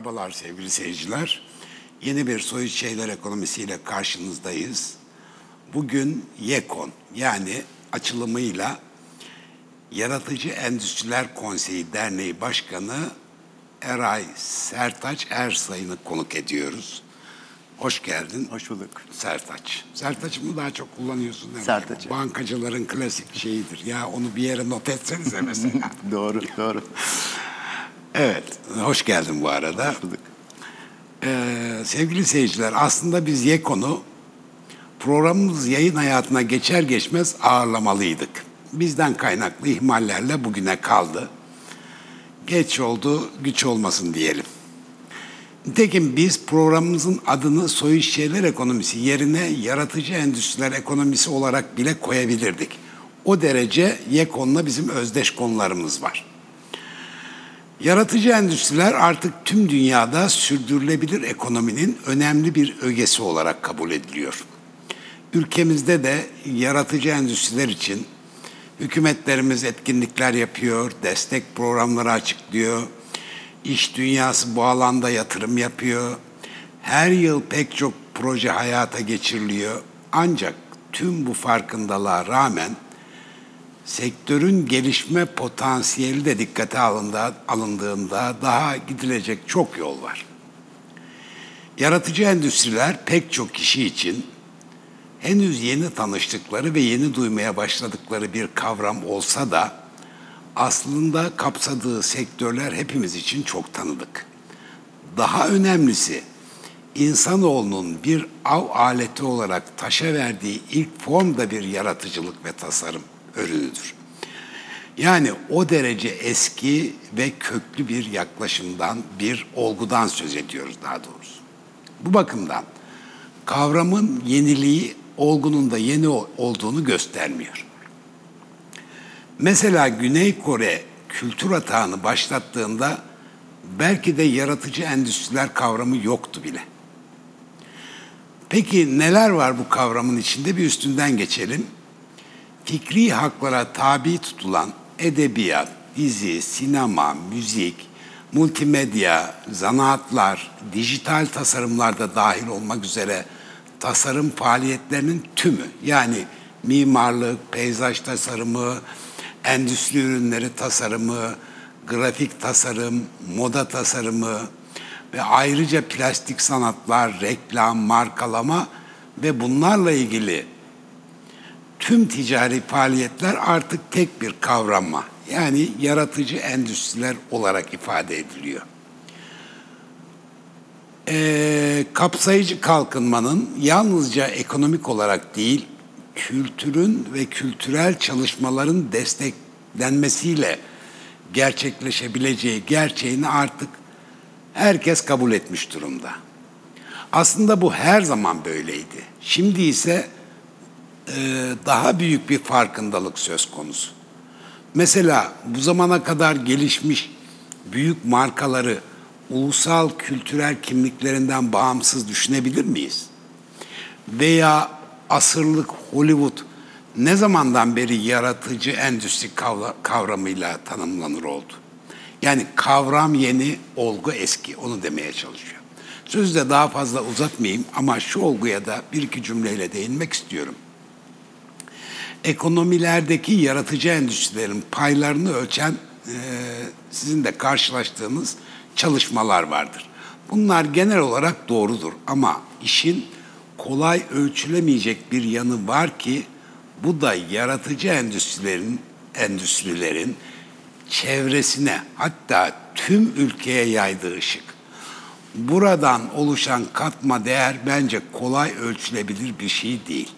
Merhabalar sevgili seyirciler. Yeni bir Soyut Şeyler Ekonomisiyle karşınızdayız. Bugün YEKON yani açılımıyla Yaratıcı Endüstriler Konseyi Derneği Başkanı Eray Sertaç Ersay'ını konuk ediyoruz. Hoş geldin. Hoş bulduk. Sertaç. Sertaç mı daha çok kullanıyorsun? Sertaç. Bankacıların klasik şeyidir. Ya onu bir yere not etsenize mesela. doğru, doğru. Evet, hoş geldin bu arada. Hoş bulduk. Ee, sevgili seyirciler, aslında biz Yekon'u programımız yayın hayatına geçer geçmez ağırlamalıydık. Bizden kaynaklı ihmallerle bugüne kaldı. Geç oldu, güç olmasın diyelim. Nitekim biz programımızın adını soyut şeyler ekonomisi yerine yaratıcı endüstriler ekonomisi olarak bile koyabilirdik. O derece Yekon'la bizim özdeş konularımız var. Yaratıcı endüstriler artık tüm dünyada sürdürülebilir ekonominin önemli bir ögesi olarak kabul ediliyor. Ülkemizde de yaratıcı endüstriler için hükümetlerimiz etkinlikler yapıyor, destek programları açıklıyor, iş dünyası bu alanda yatırım yapıyor. Her yıl pek çok proje hayata geçiriliyor. Ancak tüm bu farkındalığa rağmen sektörün gelişme potansiyeli de dikkate alındığında daha gidilecek çok yol var. Yaratıcı endüstriler pek çok kişi için henüz yeni tanıştıkları ve yeni duymaya başladıkları bir kavram olsa da aslında kapsadığı sektörler hepimiz için çok tanıdık. Daha önemlisi insanoğlunun bir av aleti olarak taşa verdiği ilk form da bir yaratıcılık ve tasarım ürünüdür. Yani o derece eski ve köklü bir yaklaşımdan, bir olgudan söz ediyoruz daha doğrusu. Bu bakımdan kavramın yeniliği olgunun da yeni olduğunu göstermiyor. Mesela Güney Kore kültür atağını başlattığında belki de yaratıcı endüstriler kavramı yoktu bile. Peki neler var bu kavramın içinde bir üstünden geçelim. Fikri haklara tabi tutulan edebiyat, dizi, sinema, müzik, multimedya, zanaatlar, dijital tasarımlar da dahil olmak üzere tasarım faaliyetlerinin tümü yani mimarlık, peyzaj tasarımı, endüstri ürünleri tasarımı, grafik tasarım, moda tasarımı ve ayrıca plastik sanatlar, reklam, markalama ve bunlarla ilgili tüm ticari faaliyetler artık tek bir kavramma yani yaratıcı endüstriler olarak ifade ediliyor. Ee, kapsayıcı kalkınmanın yalnızca ekonomik olarak değil, kültürün ve kültürel çalışmaların desteklenmesiyle gerçekleşebileceği gerçeğini artık herkes kabul etmiş durumda. Aslında bu her zaman böyleydi. Şimdi ise daha büyük bir farkındalık söz konusu. Mesela bu zamana kadar gelişmiş büyük markaları ulusal kültürel kimliklerinden bağımsız düşünebilir miyiz? Veya asırlık Hollywood ne zamandan beri yaratıcı endüstri kavramıyla tanımlanır oldu? Yani kavram yeni, olgu eski. Onu demeye çalışıyor. Sözü de daha fazla uzatmayayım ama şu olguya da bir iki cümleyle değinmek istiyorum. Ekonomilerdeki yaratıcı endüstrilerin paylarını ölçen e, sizin de karşılaştığınız çalışmalar vardır. Bunlar genel olarak doğrudur ama işin kolay ölçülemeyecek bir yanı var ki bu da yaratıcı endüstrilerin endüstrilerin çevresine hatta tüm ülkeye yaydığı ışık. Buradan oluşan katma değer bence kolay ölçülebilir bir şey değil.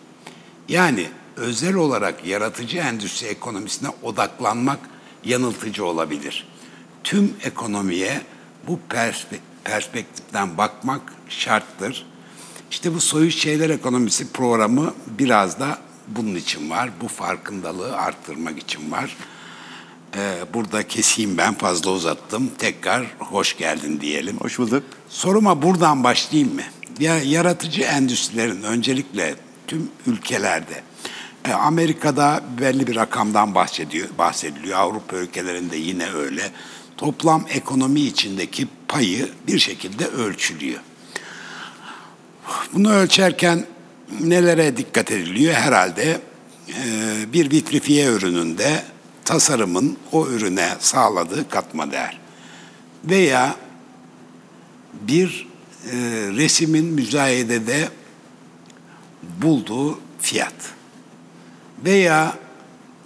Yani özel olarak yaratıcı endüstri ekonomisine odaklanmak yanıltıcı olabilir. Tüm ekonomiye bu perspektiften bakmak şarttır. İşte bu soyut şeyler ekonomisi programı biraz da bunun için var. Bu farkındalığı arttırmak için var. Ee, burada keseyim ben fazla uzattım. Tekrar hoş geldin diyelim. Hoş bulduk. Soruma buradan başlayayım mı? Ya, yaratıcı endüstrilerin öncelikle tüm ülkelerde Amerika'da belli bir rakamdan bahsediyor, bahsediliyor. Avrupa ülkelerinde yine öyle. Toplam ekonomi içindeki payı bir şekilde ölçülüyor. Bunu ölçerken nelere dikkat ediliyor? Herhalde e, bir vitrifiye ürününde tasarımın o ürüne sağladığı katma değer veya bir e, resimin müzayedede bulduğu fiyat veya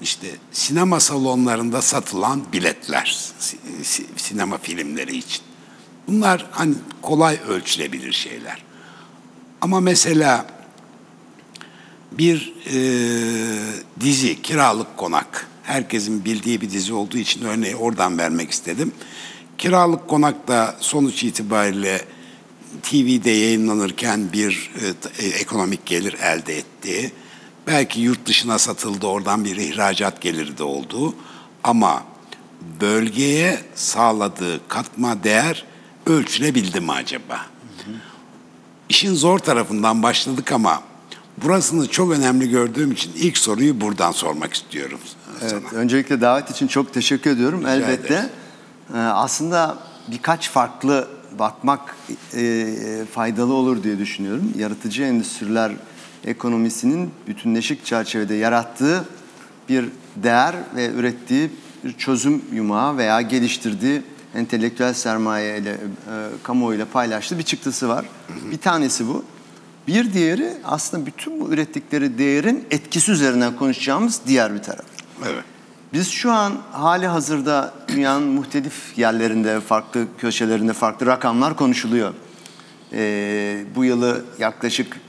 işte sinema salonlarında satılan biletler sinema filmleri için. Bunlar hani kolay ölçülebilir şeyler. Ama mesela bir e, dizi Kiralık Konak herkesin bildiği bir dizi olduğu için örneği oradan vermek istedim. Kiralık Konak da sonuç itibariyle TV'de yayınlanırken bir e, ekonomik gelir elde etti. Belki yurt dışına satıldı, oradan bir ihracat geliri de oldu. Ama bölgeye sağladığı katma değer ölçülebildi mi acaba? Hı hı. İşin zor tarafından başladık ama burasını çok önemli gördüğüm için ilk soruyu buradan sormak istiyorum evet, sana. Öncelikle davet için çok teşekkür ediyorum. Rica Elbette ederim. Ee, aslında birkaç farklı bakmak e, faydalı olur diye düşünüyorum. Yaratıcı endüstriler ekonomisinin bütünleşik çerçevede yarattığı bir değer ve ürettiği bir çözüm yumağı veya geliştirdiği entelektüel sermaye ile e, kamuoyuyla paylaştığı bir çıktısı var. Hı hı. Bir tanesi bu. Bir diğeri aslında bütün bu ürettikleri değerin etkisi üzerinden konuşacağımız diğer bir taraf. Evet. Biz şu an hali hazırda dünyanın muhtelif yerlerinde, farklı köşelerinde farklı rakamlar konuşuluyor. Ee, bu yılı yaklaşık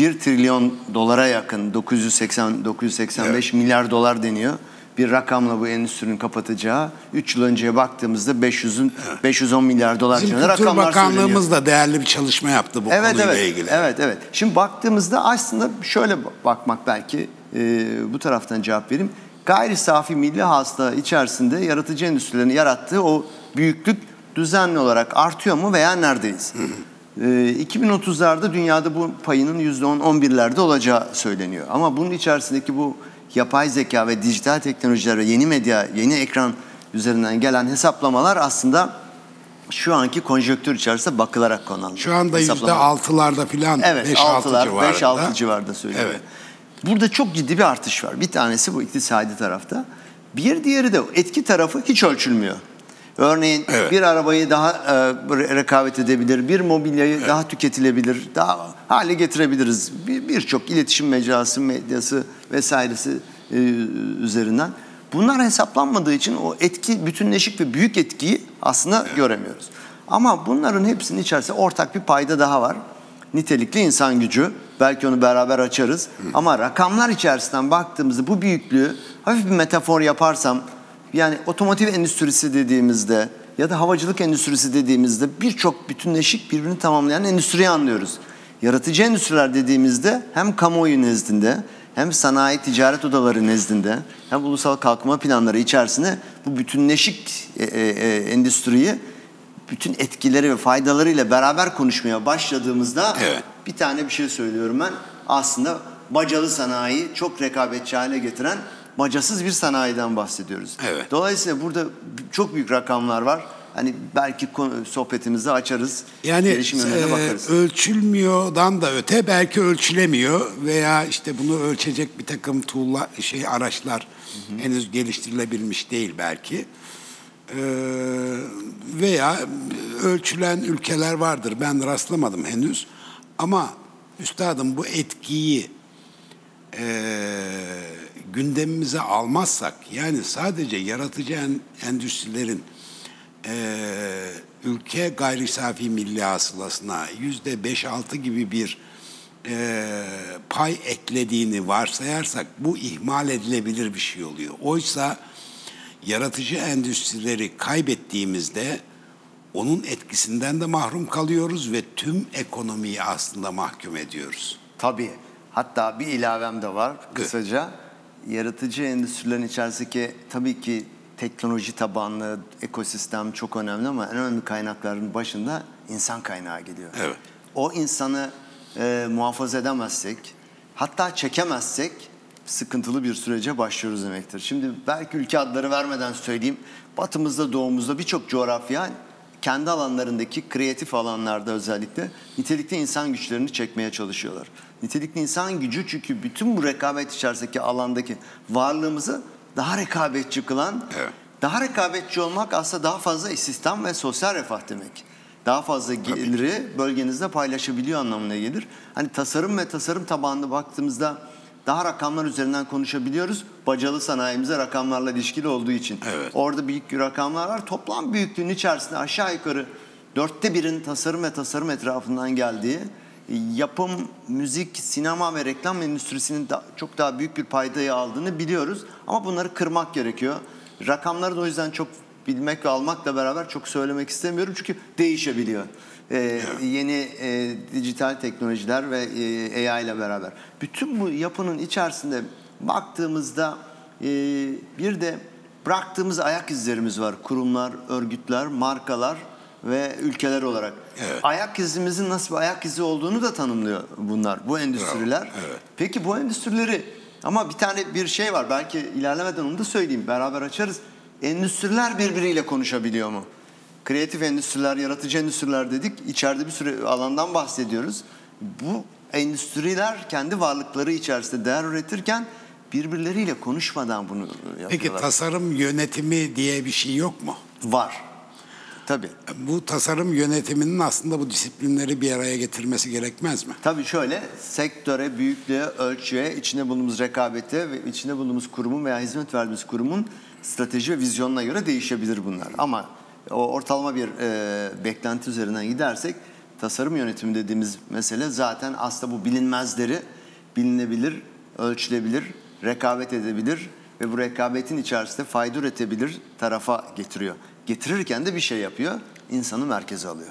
1 trilyon dolara yakın 980 985 evet. milyar dolar deniyor. Bir rakamla bu endüstrinin kapatacağı 3 yıl önceye baktığımızda 500'ün evet. 510 milyar dolar civarında rakamlar Bakanlığımız söyleniyor. da değerli bir çalışma yaptı bu evet, konuyla evet, ilgili. Evet evet. Şimdi baktığımızda aslında şöyle bakmak belki e, bu taraftan cevap vereyim gayri safi milli hasıla içerisinde yaratıcı endüstrilerin yarattığı o büyüklük düzenli olarak artıyor mu veya neredeyiz? Ee, 2030'larda dünyada bu payının %10-11'lerde olacağı söyleniyor. Ama bunun içerisindeki bu yapay zeka ve dijital teknolojiler ve yeni medya, yeni ekran üzerinden gelen hesaplamalar aslında şu anki konjöktür içerisinde bakılarak konan. Şu anda yüzde altılarda filan, evet, 5-6 civarında. 5-6 civarında söylüyor. Evet. Burada çok ciddi bir artış var. Bir tanesi bu iktisadi tarafta. Bir diğeri de etki tarafı hiç ölçülmüyor. Örneğin evet. bir arabayı daha e, rekabet edebilir, bir mobilyayı evet. daha tüketilebilir, daha hale getirebiliriz. Birçok bir iletişim mecrası, medyası vesairesi e, üzerinden. Bunlar hesaplanmadığı için o etki, bütünleşik ve büyük etkiyi aslında evet. göremiyoruz. Ama bunların hepsinin içerisinde ortak bir payda daha var nitelikli insan gücü. Belki onu beraber açarız. Hı. Ama rakamlar içerisinden baktığımızda bu büyüklüğü hafif bir metafor yaparsam yani otomotiv endüstrisi dediğimizde ya da havacılık endüstrisi dediğimizde birçok bütünleşik birbirini tamamlayan endüstriyi anlıyoruz. Yaratıcı endüstriler dediğimizde hem kamuoyu nezdinde hem sanayi ticaret odaları nezdinde hem ulusal kalkınma planları içerisinde bu bütünleşik e, e, e endüstriyi bütün etkileri ve faydalarıyla beraber konuşmaya başladığımızda evet. bir tane bir şey söylüyorum ben. Aslında bacalı sanayi çok rekabetçi hale getiren bacasız bir sanayiden bahsediyoruz. Evet. Dolayısıyla burada çok büyük rakamlar var. Hani belki sohbetimizi açarız. Yani e, bakarız. ölçülmüyordan da öte belki ölçülemiyor veya işte bunu ölçecek bir takım tuğla şey araçlar hı hı. henüz geliştirilebilmiş değil belki. Ee, veya ölçülen ülkeler vardır. Ben rastlamadım henüz. Ama üstadım bu etkiyi e, gündemimize almazsak yani sadece yaratıcı en, endüstrilerin e, ülke gayri safi milli hasılasına yüzde beş altı gibi bir e, pay eklediğini varsayarsak bu ihmal edilebilir bir şey oluyor. Oysa yaratıcı endüstrileri kaybettiğimizde onun etkisinden de mahrum kalıyoruz ve tüm ekonomiyi aslında mahkum ediyoruz. Tabii. Hatta bir ilavem de var kısaca. Yaratıcı endüstrilerin içerisindeki tabii ki teknoloji tabanlı ekosistem çok önemli ama en önemli kaynakların başında insan kaynağı geliyor. Evet. O insanı e, muhafaza edemezsek, hatta çekemezsek sıkıntılı bir sürece başlıyoruz demektir. Şimdi belki ülke adları vermeden söyleyeyim. Batımızda, doğumuzda birçok coğrafya kendi alanlarındaki kreatif alanlarda özellikle nitelikli insan güçlerini çekmeye çalışıyorlar. Nitelikli insan gücü çünkü bütün bu rekabet içerisindeki alandaki varlığımızı daha rekabetçi kılan, evet. daha rekabetçi olmak aslında daha fazla istihdam ve sosyal refah demek. Daha fazla geliri bölgenizde paylaşabiliyor anlamına gelir. Hani tasarım ve tasarım tabanlı baktığımızda daha rakamlar üzerinden konuşabiliyoruz. Bacalı sanayimize rakamlarla ilişkili olduğu için. Evet. Orada büyük rakamlar var. Toplam büyüklüğün içerisinde aşağı yukarı dörtte birin tasarım ve tasarım etrafından geldiği yapım, müzik, sinema ve reklam endüstrisinin da, çok daha büyük bir paydayı aldığını biliyoruz. Ama bunları kırmak gerekiyor. Rakamları da o yüzden çok bilmek ve almakla beraber çok söylemek istemiyorum çünkü değişebiliyor. Ee, yeni e, dijital teknolojiler ve e, AI ile beraber. Bütün bu yapının içerisinde baktığımızda e, bir de bıraktığımız ayak izlerimiz var. Kurumlar, örgütler, markalar ve ülkeler olarak. Evet. Ayak izimizin nasıl bir ayak izi olduğunu da tanımlıyor bunlar, bu endüstriler. Evet. Evet. Peki bu endüstrileri ama bir tane bir şey var belki ilerlemeden onu da söyleyeyim beraber açarız. Endüstriler birbiriyle konuşabiliyor mu? Kreatif endüstriler, yaratıcı endüstriler dedik. İçeride bir sürü alandan bahsediyoruz. Bu endüstriler kendi varlıkları içerisinde değer üretirken birbirleriyle konuşmadan bunu yapıyorlar. Peki tasarım yönetimi diye bir şey yok mu? Var. Tabii. Bu tasarım yönetiminin aslında bu disiplinleri bir araya getirmesi gerekmez mi? Tabii şöyle sektöre, büyüklüğe, ölçüye, içinde bulunduğumuz rekabete ve içinde bulunduğumuz kurumun veya hizmet verdiğimiz kurumun strateji ve vizyonuna göre değişebilir bunlar. Ama o ortalama bir e, beklenti üzerinden gidersek tasarım yönetimi dediğimiz mesele zaten aslında bu bilinmezleri bilinebilir, ölçülebilir, rekabet edebilir ve bu rekabetin içerisinde fayda üretebilir tarafa getiriyor. Getirirken de bir şey yapıyor, insanı merkeze alıyor.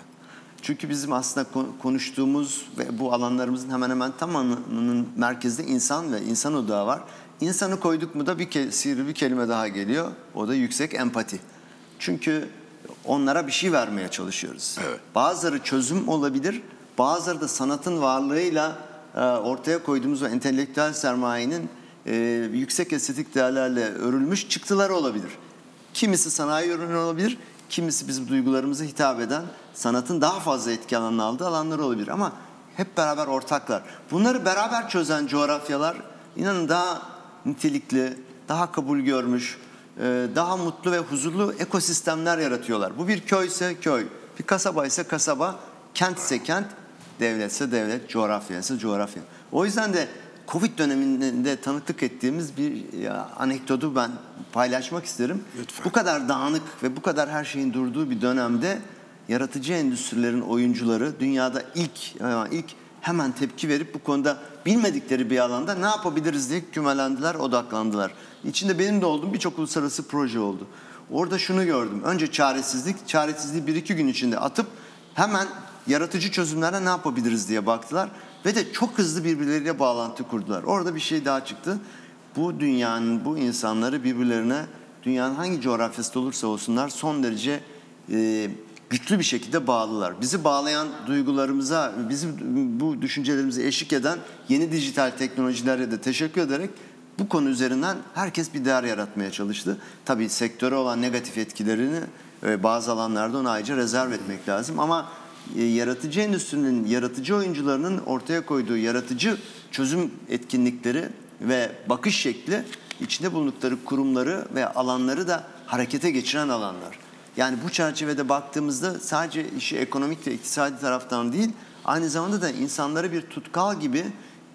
Çünkü bizim aslında konuştuğumuz ve bu alanlarımızın hemen hemen tamamının merkezde insan ve insan odağı var. İnsanı koyduk mu da bir ke- sihirli bir kelime daha geliyor. O da yüksek empati. Çünkü onlara bir şey vermeye çalışıyoruz. Evet. Bazıları çözüm olabilir, bazıları da sanatın varlığıyla e, ortaya koyduğumuz o entelektüel sermayenin e, yüksek estetik değerlerle örülmüş çıktıları olabilir. Kimisi sanayi ürünü olabilir, kimisi bizim duygularımıza hitap eden sanatın daha fazla etki alanına aldığı alanlar olabilir. Ama hep beraber ortaklar. Bunları beraber çözen coğrafyalar inanın daha nitelikli, daha kabul görmüş, e, daha mutlu ve huzurlu ekosistemler yaratıyorlar. Bu bir köy ise köy, bir kasaba ise kasaba, kent ise kent, devletse devlet, coğrafya ise coğrafya. O yüzden de Covid döneminde tanıklık ettiğimiz bir ya, anekdotu ben paylaşmak isterim. Lütfen. Bu kadar dağınık ve bu kadar her şeyin durduğu bir dönemde yaratıcı endüstrilerin oyuncuları dünyada ilk ilk hemen tepki verip bu konuda bilmedikleri bir alanda ne yapabiliriz diye kümelendiler, odaklandılar. İçinde benim de olduğum birçok uluslararası proje oldu. Orada şunu gördüm. Önce çaresizlik, çaresizliği bir iki gün içinde atıp hemen yaratıcı çözümlere ne yapabiliriz diye baktılar. Ve de çok hızlı birbirleriyle bağlantı kurdular. Orada bir şey daha çıktı. Bu dünyanın, bu insanları birbirlerine dünyanın hangi coğrafyasında olursa olsunlar son derece e, güçlü bir şekilde bağlılar. Bizi bağlayan duygularımıza, bizim bu düşüncelerimize eşlik eden yeni dijital teknolojilere de teşekkür ederek bu konu üzerinden herkes bir değer yaratmaya çalıştı. Tabii sektöre olan negatif etkilerini e, bazı alanlarda ona ayrıca rezerv etmek lazım ama yaratıcı endüstrinin, yaratıcı oyuncularının ortaya koyduğu yaratıcı çözüm etkinlikleri ve bakış şekli içinde bulundukları kurumları ve alanları da harekete geçiren alanlar. Yani bu çerçevede baktığımızda sadece işi ekonomik ve iktisadi taraftan değil, aynı zamanda da insanları bir tutkal gibi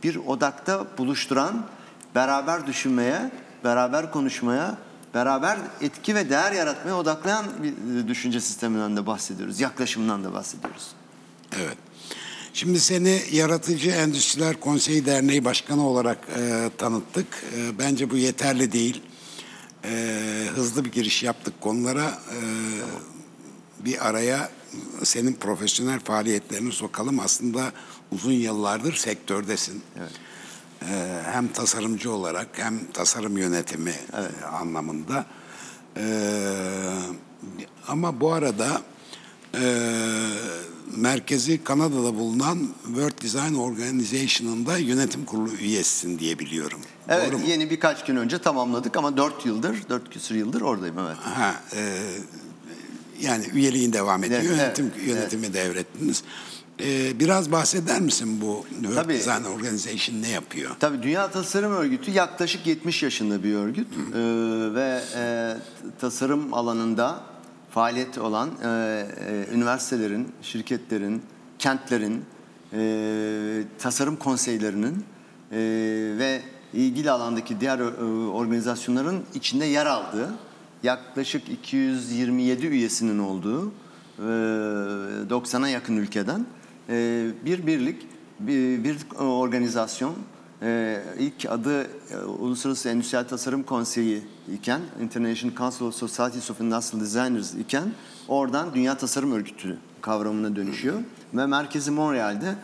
bir odakta buluşturan, beraber düşünmeye, beraber konuşmaya, beraber etki ve değer yaratmaya odaklayan bir düşünce sisteminden de bahsediyoruz, yaklaşımından da bahsediyoruz. Evet. Şimdi seni Yaratıcı Endüstriler Konseyi Derneği Başkanı olarak e, tanıttık. E, bence bu yeterli değil e, hızlı bir giriş yaptık konulara. E, bir araya senin profesyonel faaliyetlerini sokalım. Aslında uzun yıllardır sektördesin. Evet. E, hem tasarımcı olarak hem tasarım yönetimi evet. e, anlamında. E, ama bu arada e, merkezi Kanada'da bulunan World Design Organization'ın da yönetim kurulu üyesisin diye biliyorum. Evet Doğru mu? yeni birkaç gün önce tamamladık ama 4 yıldır, 4 küsur yıldır oradayım evet. Ha, e, Yani üyeliğin devam ediyor. Evet, Yönetim evet, yönetimi evet. devrettiniz. Ee, biraz bahseder misin bu World Design Organization ne yapıyor? Tabii Dünya Tasarım Örgütü yaklaşık 70 yaşında bir örgüt. Ee, ve e, tasarım alanında faaliyet olan e, e, üniversitelerin, şirketlerin, kentlerin, e, tasarım konseylerinin e, ve ilgili alandaki diğer e, organizasyonların içinde yer aldığı yaklaşık 227 üyesinin olduğu 90'a yakın ülkeden bir birlik, bir, bir organizasyon. ilk adı Uluslararası Endüstriyel Tasarım Konseyi iken, International Council of Societies of Industrial Designers iken oradan Dünya Tasarım Örgütü kavramına dönüşüyor. Ve merkezi Montreal'de.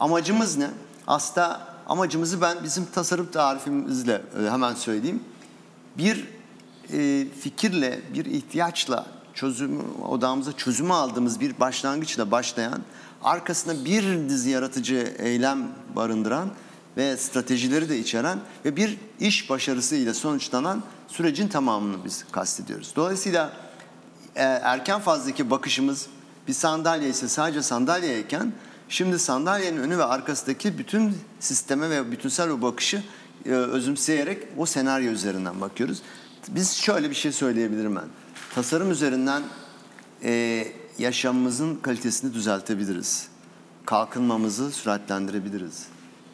Amacımız ne? Aslında amacımızı ben bizim tasarım tarifimizle hemen söyleyeyim. Bir e, fikirle, bir ihtiyaçla çözüm odağımıza çözümü aldığımız bir başlangıçla başlayan, arkasında bir dizi yaratıcı eylem barındıran ve stratejileri de içeren ve bir iş başarısı ile sonuçlanan sürecin tamamını biz kastediyoruz. Dolayısıyla e, erken fazdaki bakışımız bir sandalye ise sadece sandalyeyken şimdi sandalyenin önü ve arkasındaki bütün sisteme ve bütünsel o bakışı e, özümseyerek o senaryo üzerinden bakıyoruz. Biz şöyle bir şey söyleyebilirim ben. Tasarım üzerinden e, yaşamımızın kalitesini düzeltebiliriz. Kalkınmamızı süratlendirebiliriz.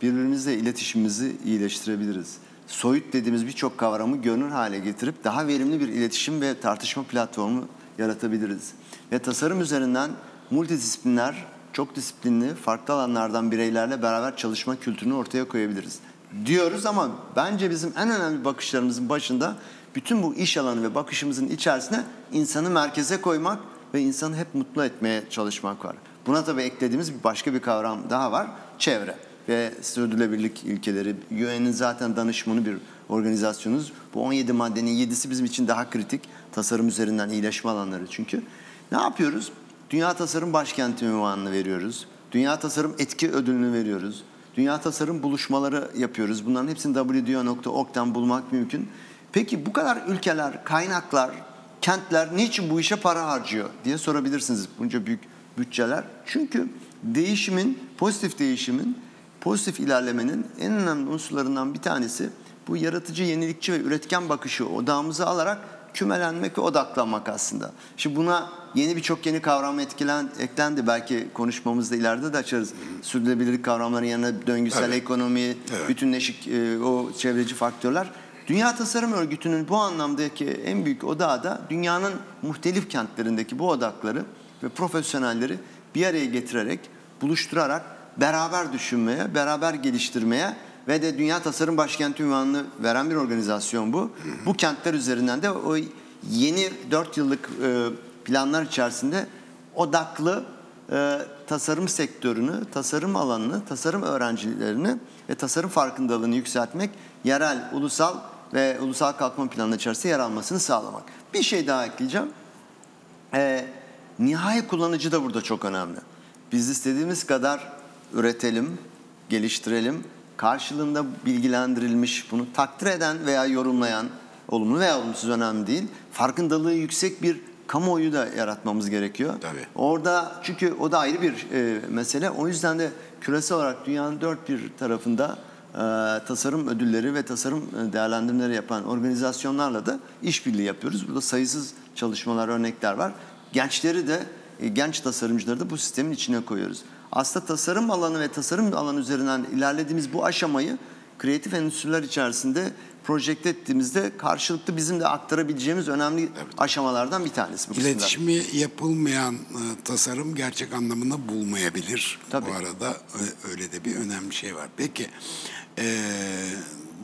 Birbirimizle iletişimimizi iyileştirebiliriz. Soyut dediğimiz birçok kavramı görünür hale getirip daha verimli bir iletişim ve tartışma platformu yaratabiliriz. Ve tasarım üzerinden multidisipliner, çok disiplinli, farklı alanlardan bireylerle beraber çalışma kültürünü ortaya koyabiliriz. Diyoruz ama bence bizim en önemli bakışlarımızın başında bütün bu iş alanı ve bakışımızın içerisine insanı merkeze koymak ve insanı hep mutlu etmeye çalışmak var. Buna tabii eklediğimiz bir başka bir kavram daha var. Çevre ve sürdürülebilirlik ilkeleri. UN'in zaten danışmanı bir organizasyonuz. Bu 17 maddenin 7'si bizim için daha kritik. Tasarım üzerinden iyileşme alanları çünkü. Ne yapıyoruz? Dünya Tasarım Başkenti ünvanını veriyoruz. Dünya Tasarım Etki Ödülünü veriyoruz. Dünya Tasarım buluşmaları yapıyoruz. Bunların hepsini wdo.org'dan bulmak mümkün. Peki bu kadar ülkeler, kaynaklar, kentler niçin bu işe para harcıyor diye sorabilirsiniz bunca büyük bütçeler. Çünkü değişimin, pozitif değişimin, pozitif ilerlemenin en önemli unsurlarından bir tanesi bu yaratıcı, yenilikçi ve üretken bakışı odağımıza alarak kümelenmek ve odaklanmak aslında. Şimdi buna yeni birçok yeni kavram etkilen, eklendi. Belki konuşmamızda ileride de açarız. Sürdürülebilirlik kavramlarının yanına döngüsel evet. ekonomi, evet. bütünleşik e, o çevreci faktörler. Dünya Tasarım Örgütü'nün bu anlamdaki en büyük odağı da dünyanın muhtelif kentlerindeki bu odakları ve profesyonelleri bir araya getirerek, buluşturarak beraber düşünmeye, beraber geliştirmeye ve de Dünya Tasarım Başkenti ünvanını veren bir organizasyon bu. Bu kentler üzerinden de o yeni 4 yıllık e, planlar içerisinde odaklı e, tasarım sektörünü, tasarım alanını, tasarım öğrencilerini ve tasarım farkındalığını yükseltmek, yerel, ulusal ve ulusal kalkınma planı içerisinde yer almasını sağlamak. Bir şey daha ekleyeceğim. E, nihai kullanıcı da burada çok önemli. Biz istediğimiz kadar üretelim, geliştirelim. Karşılığında bilgilendirilmiş, bunu takdir eden veya yorumlayan, olumlu veya olumsuz önemli değil. Farkındalığı yüksek bir kamuoyu da yaratmamız gerekiyor. Tabii. Orada çünkü o da ayrı bir e, mesele. O yüzden de küresel olarak dünyanın dört bir tarafında tasarım ödülleri ve tasarım e, değerlendirmeleri yapan organizasyonlarla da işbirliği yapıyoruz. Burada sayısız çalışmalar, örnekler var. Gençleri de, e, genç tasarımcıları da bu sistemin içine koyuyoruz. Aslında tasarım alanı ve tasarım alanı üzerinden ilerlediğimiz bu aşamayı kreatif endüstriler içerisinde projekte ettiğimizde karşılıklı bizim de aktarabileceğimiz önemli evet. aşamalardan bir tanesi. Bu İletişimi kısımda. yapılmayan e, tasarım gerçek anlamını bulmayabilir. Tabii. Bu arada öyle de bir önemli şey var. Peki e,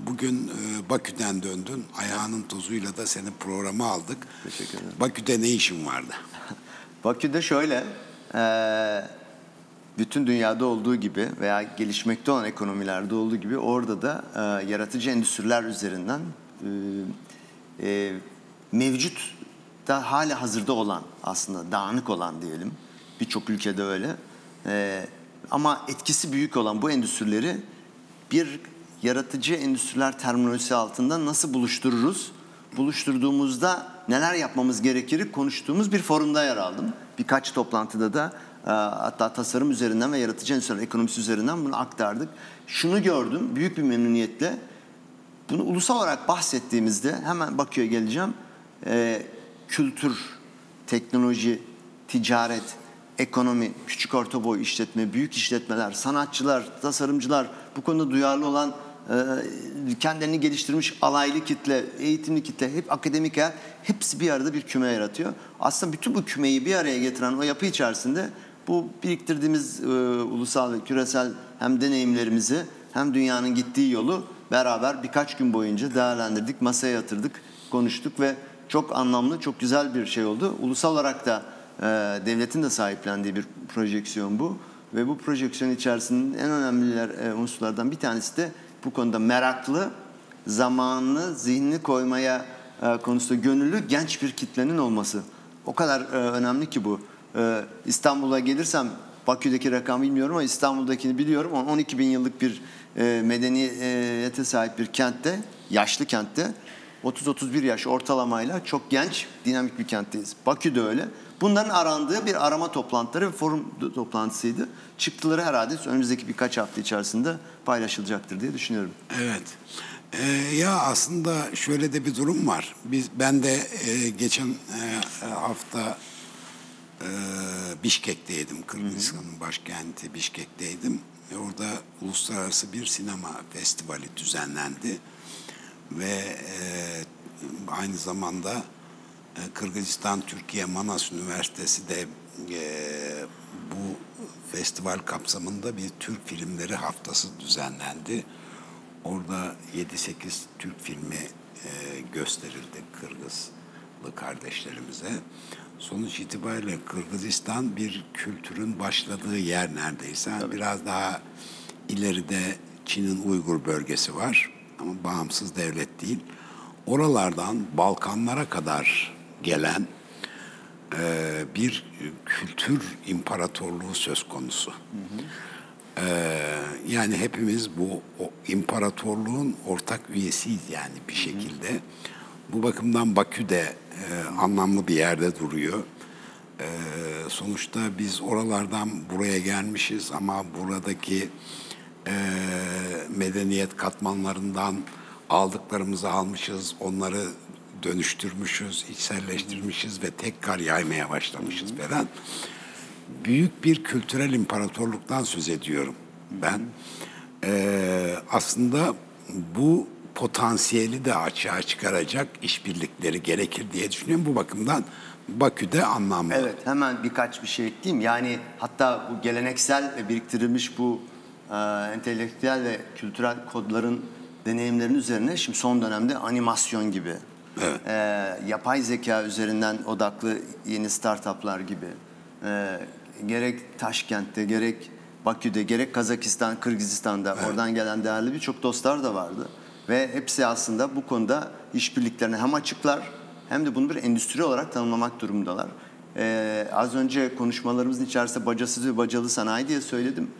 bugün e, Bakü'den döndün. Ayağının tozuyla da senin programı aldık. Teşekkür ederim. Bakü'de ne işin vardı? Bakü'de şöyle... E, bütün dünyada olduğu gibi veya gelişmekte olan ekonomilerde olduğu gibi orada da e, yaratıcı endüstriler üzerinden e, e, mevcut da hala hazırda olan aslında dağınık olan diyelim birçok ülkede öyle e, ama etkisi büyük olan bu endüstrileri bir yaratıcı endüstriler terminolojisi altında nasıl buluştururuz? Buluşturduğumuzda neler yapmamız gerekir konuştuğumuz bir forumda yer aldım. Birkaç toplantıda da hatta tasarım üzerinden ve yaratıcı endüstri ekonomisi üzerinden bunu aktardık. Şunu gördüm büyük bir memnuniyetle. Bunu ulusal olarak bahsettiğimizde hemen Bakü'ye geleceğim. E, kültür, teknoloji, ticaret, ekonomi, küçük orta boy işletme, büyük işletmeler, sanatçılar, tasarımcılar bu konuda duyarlı olan e, kendilerini geliştirmiş alaylı kitle, eğitimli kitle, hep akademik yer, hepsi bir arada bir küme yaratıyor. Aslında bütün bu kümeyi bir araya getiren o yapı içerisinde bu biriktirdiğimiz e, ulusal ve küresel hem deneyimlerimizi hem dünyanın gittiği yolu beraber birkaç gün boyunca değerlendirdik, masaya yatırdık, konuştuk ve çok anlamlı, çok güzel bir şey oldu. Ulusal olarak da e, devletin de sahiplendiği bir projeksiyon bu. Ve bu projeksiyon içerisinde en önemli e, unsurlardan bir tanesi de bu konuda meraklı, zamanını, zihnini koymaya e, konusunda gönüllü genç bir kitlenin olması. O kadar e, önemli ki bu. E, İstanbul'a gelirsem Bakü'deki rakam bilmiyorum ama İstanbul'dakini biliyorum. 12 bin yıllık bir e, medeniyete sahip bir kentte, yaşlı kentte 30-31 yaş ortalamayla çok genç, dinamik bir kentteyiz. Bakü de öyle. Bunların arandığı bir arama toplantıları ve forum toplantısıydı. Çıktıları herhalde önümüzdeki birkaç hafta içerisinde paylaşılacaktır diye düşünüyorum. Evet. Ee, ya aslında şöyle de bir durum var. Biz ben de e, geçen e, hafta e, Bişkek'teydim. Kırgızistan'ın başkenti Bişkek'teydim. E, orada uluslararası bir sinema festivali düzenlendi ve e, aynı zamanda e, Kırgızistan Türkiye Manas Üniversitesi de e, bu festival kapsamında bir Türk filmleri haftası düzenlendi. Orada 7-8 Türk filmi e, gösterildi Kırgızlı kardeşlerimize. Sonuç itibariyle Kırgızistan bir kültürün başladığı yer neredeyse. Tabii. Biraz daha ileride Çin'in Uygur bölgesi var ama bağımsız devlet değil. Oralardan Balkanlara kadar gelen e, bir kültür imparatorluğu söz konusu. Hı hı. E, yani hepimiz bu o imparatorluğun ortak üyesiyiz yani bir şekilde. Hı hı. Bu bakımdan Bakü de e, anlamlı bir yerde duruyor. E, sonuçta biz oralardan buraya gelmişiz ama buradaki e, medeniyet katmanlarından aldıklarımızı almışız, onları dönüştürmüşüz, içselleştirmişiz ve tekrar yaymaya başlamışız falan. Büyük bir kültürel imparatorluktan söz ediyorum ben. Ee, aslında bu potansiyeli de açığa çıkaracak işbirlikleri gerekir diye düşünüyorum. Bu bakımdan Bakü'de anlamlı. Evet hemen birkaç bir şey ekleyeyim. Yani hatta bu geleneksel ve biriktirilmiş bu e, entelektüel ve kültürel kodların deneyimlerin üzerine şimdi son dönemde animasyon gibi Evet. E, yapay zeka üzerinden odaklı yeni startuplar gibi e, gerek Taşkent'te gerek Bakü'de gerek Kazakistan, Kırgızistan'da evet. oradan gelen değerli birçok dostlar da vardı. Ve hepsi aslında bu konuda işbirliklerine hem açıklar hem de bunu bir endüstri olarak tanımlamak durumundalar. Ee, az önce konuşmalarımızın içerisinde bacasız ve bacalı sanayi diye söyledim.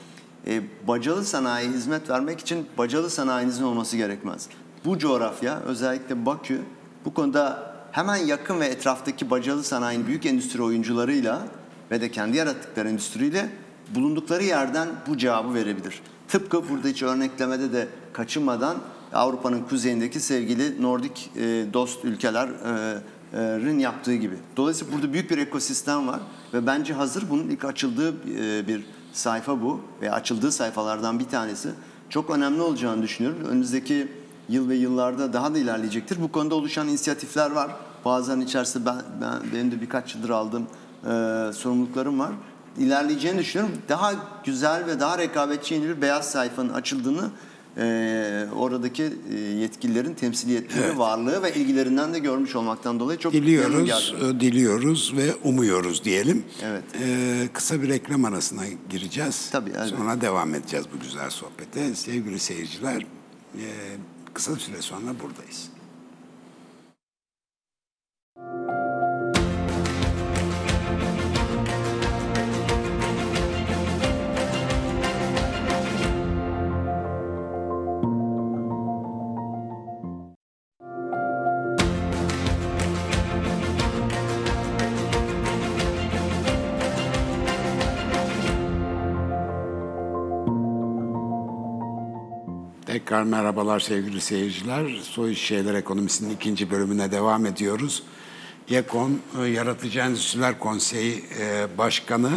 Ee, bacalı sanayi hizmet vermek için bacalı sanayinizin olması gerekmez. Bu coğrafya özellikle Bakü bu konuda hemen yakın ve etraftaki bacalı sanayinin büyük endüstri oyuncularıyla ve de kendi yarattıkları endüstriyle bulundukları yerden bu cevabı verebilir. Tıpkı burada hiç örneklemede de kaçınmadan Avrupa'nın kuzeyindeki sevgili Nordik e, dost ülkelerin e, yaptığı gibi. Dolayısıyla burada büyük bir ekosistem var ve bence hazır bunun ilk açıldığı e, bir sayfa bu ve açıldığı sayfalardan bir tanesi. Çok önemli olacağını düşünüyorum. Önümüzdeki yıl ve yıllarda daha da ilerleyecektir. Bu konuda oluşan inisiyatifler var. Bazılarının içerisinde ben, ben benim de birkaç yıldır aldığım e, sorumluluklarım var. İlerleyeceğini düşünüyorum. Daha güzel ve daha rekabetçi yeni bir beyaz sayfanın açıldığını e, oradaki e, yetkililerin temsiliyetleri, evet. varlığı ve ilgilerinden de görmüş olmaktan dolayı çok diliyoruz, e, diliyoruz ve umuyoruz diyelim. Evet. E, kısa bir reklam arasına gireceğiz. Tabii. Evet. Sonra devam edeceğiz bu güzel sohbete. Sevgili seyirciler, e, Kısa süre sonra buradayız. Tekrar merhabalar sevgili seyirciler. Soy Şeyler Ekonomisi'nin ikinci bölümüne devam ediyoruz. YEKON e, Yaratıcı Endüstriler Konseyi e, Başkanı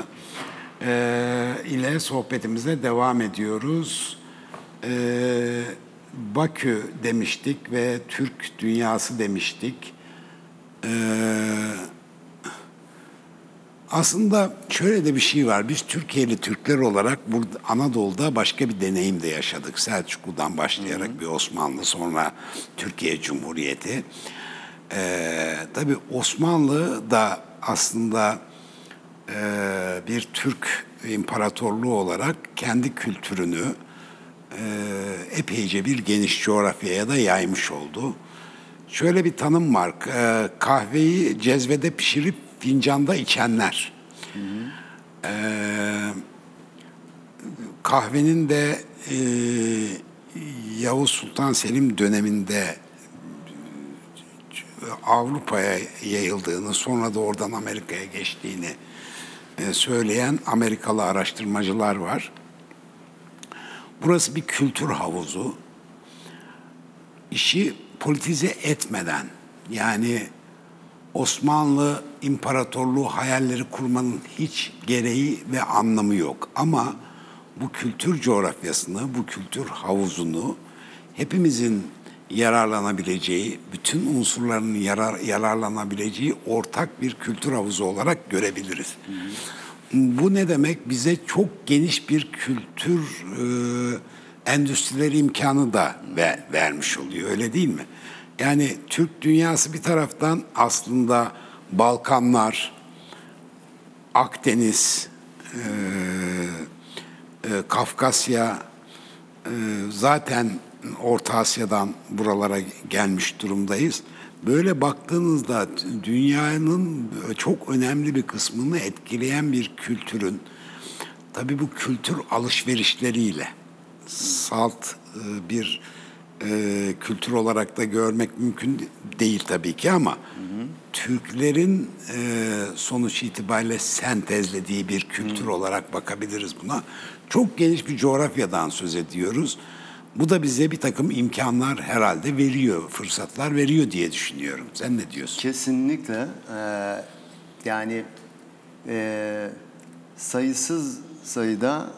e, ile sohbetimize devam ediyoruz. Bakü demiştik ve Türk dünyası demiştik. Aslında şöyle de bir şey var. Biz Türkiye'li Türkler olarak burada Anadolu'da başka bir deneyim de yaşadık. Selçuklu'dan başlayarak hı hı. bir Osmanlı sonra Türkiye Cumhuriyeti. Ee, tabii Osmanlı da aslında e, bir Türk imparatorluğu olarak kendi kültürünü e, epeyce bir geniş coğrafyaya da yaymış oldu. Şöyle bir tanım var. E, kahveyi cezvede pişirip fincanda içenler. Hı hı. Ee, kahvenin de e, Yavuz Sultan Selim döneminde Avrupa'ya yayıldığını, sonra da oradan Amerika'ya geçtiğini e, söyleyen Amerikalı araştırmacılar var. Burası bir kültür havuzu. İşi politize etmeden, yani Osmanlı İmparatorluğu hayalleri kurmanın hiç gereği ve anlamı yok. Ama bu kültür coğrafyasını, bu kültür havuzunu hepimizin yararlanabileceği, bütün unsurların yarar, yararlanabileceği ortak bir kültür havuzu olarak görebiliriz. Bu ne demek? Bize çok geniş bir kültür e, endüstrileri imkanı da ve, vermiş oluyor. Öyle değil mi? Yani Türk dünyası bir taraftan aslında Balkanlar, Akdeniz, e, e, Kafkasya, e, zaten Orta Asya'dan buralara gelmiş durumdayız. Böyle baktığınızda dünyanın çok önemli bir kısmını etkileyen bir kültürün, tabii bu kültür alışverişleriyle, salt bir e, kültür olarak da görmek mümkün değil tabii ki ama hı hı. Türklerin e, sonuç itibariyle sentezlediği bir kültür hı. olarak bakabiliriz buna. Çok geniş bir coğrafyadan söz ediyoruz. Bu da bize bir takım imkanlar herhalde veriyor, fırsatlar veriyor diye düşünüyorum. Sen ne diyorsun? Kesinlikle. Ee, yani e, sayısız sayıda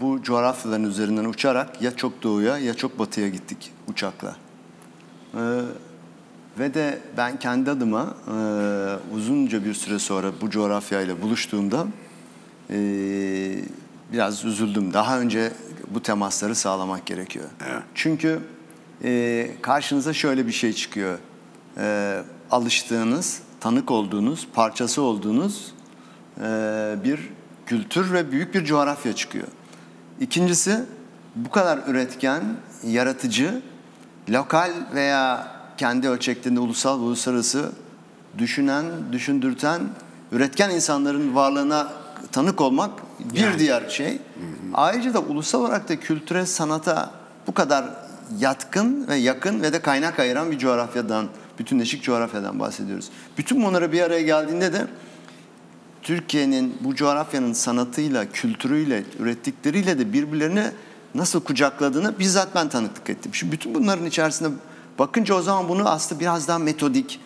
bu coğrafyaların üzerinden uçarak ya çok doğuya ya çok batıya gittik uçakla. Ee, ve de ben kendi adıma e, uzunca bir süre sonra bu coğrafyayla buluştuğumda e, biraz üzüldüm. Daha önce bu temasları sağlamak gerekiyor. Evet. Çünkü e, karşınıza şöyle bir şey çıkıyor. E, alıştığınız, tanık olduğunuz, parçası olduğunuz e, bir kültür ve büyük bir coğrafya çıkıyor. İkincisi bu kadar üretken, yaratıcı, lokal veya kendi ölçeklerinde ulusal ve uluslararası düşünen, düşündürten, üretken insanların varlığına tanık olmak bir yani. diğer şey. Hı hı. Ayrıca da ulusal olarak da kültüre, sanata bu kadar yatkın ve yakın ve de kaynak ayıran bir coğrafyadan, bütünleşik coğrafyadan bahsediyoruz. Bütün bunlara bir araya geldiğinde de Türkiye'nin bu coğrafyanın sanatıyla, kültürüyle, ürettikleriyle de birbirlerini nasıl kucakladığını bizzat ben tanıklık ettim. Şimdi bütün bunların içerisinde bakınca o zaman bunu aslında biraz daha metodik,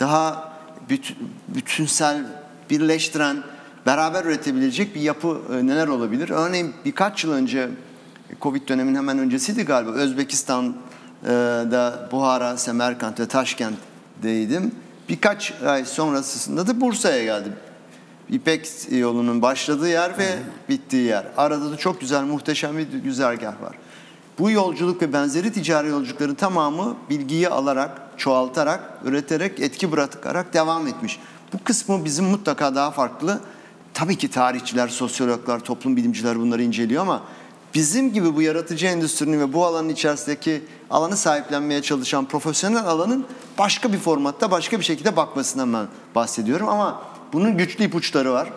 daha bütünsel, birleştiren, beraber üretebilecek bir yapı e, neler olabilir? Örneğin birkaç yıl önce Covid döneminin hemen öncesiydi galiba. Özbekistan'da Buhara, Semerkant ve Taşkent'teydim. Birkaç ay sonrasında da Bursa'ya geldim. İpek yolunun başladığı yer ve bittiği yer. Arada da çok güzel, muhteşem bir güzergah var. Bu yolculuk ve benzeri ticari yolculukların tamamı bilgiyi alarak, çoğaltarak, üreterek, etki bırakarak devam etmiş. Bu kısmı bizim mutlaka daha farklı. Tabii ki tarihçiler, sosyologlar, toplum bilimciler bunları inceliyor ama bizim gibi bu yaratıcı endüstrinin ve bu alanın içerisindeki alanı sahiplenmeye çalışan profesyonel alanın başka bir formatta, başka bir şekilde bakmasından ben bahsediyorum ama bunun güçlü ipuçları var.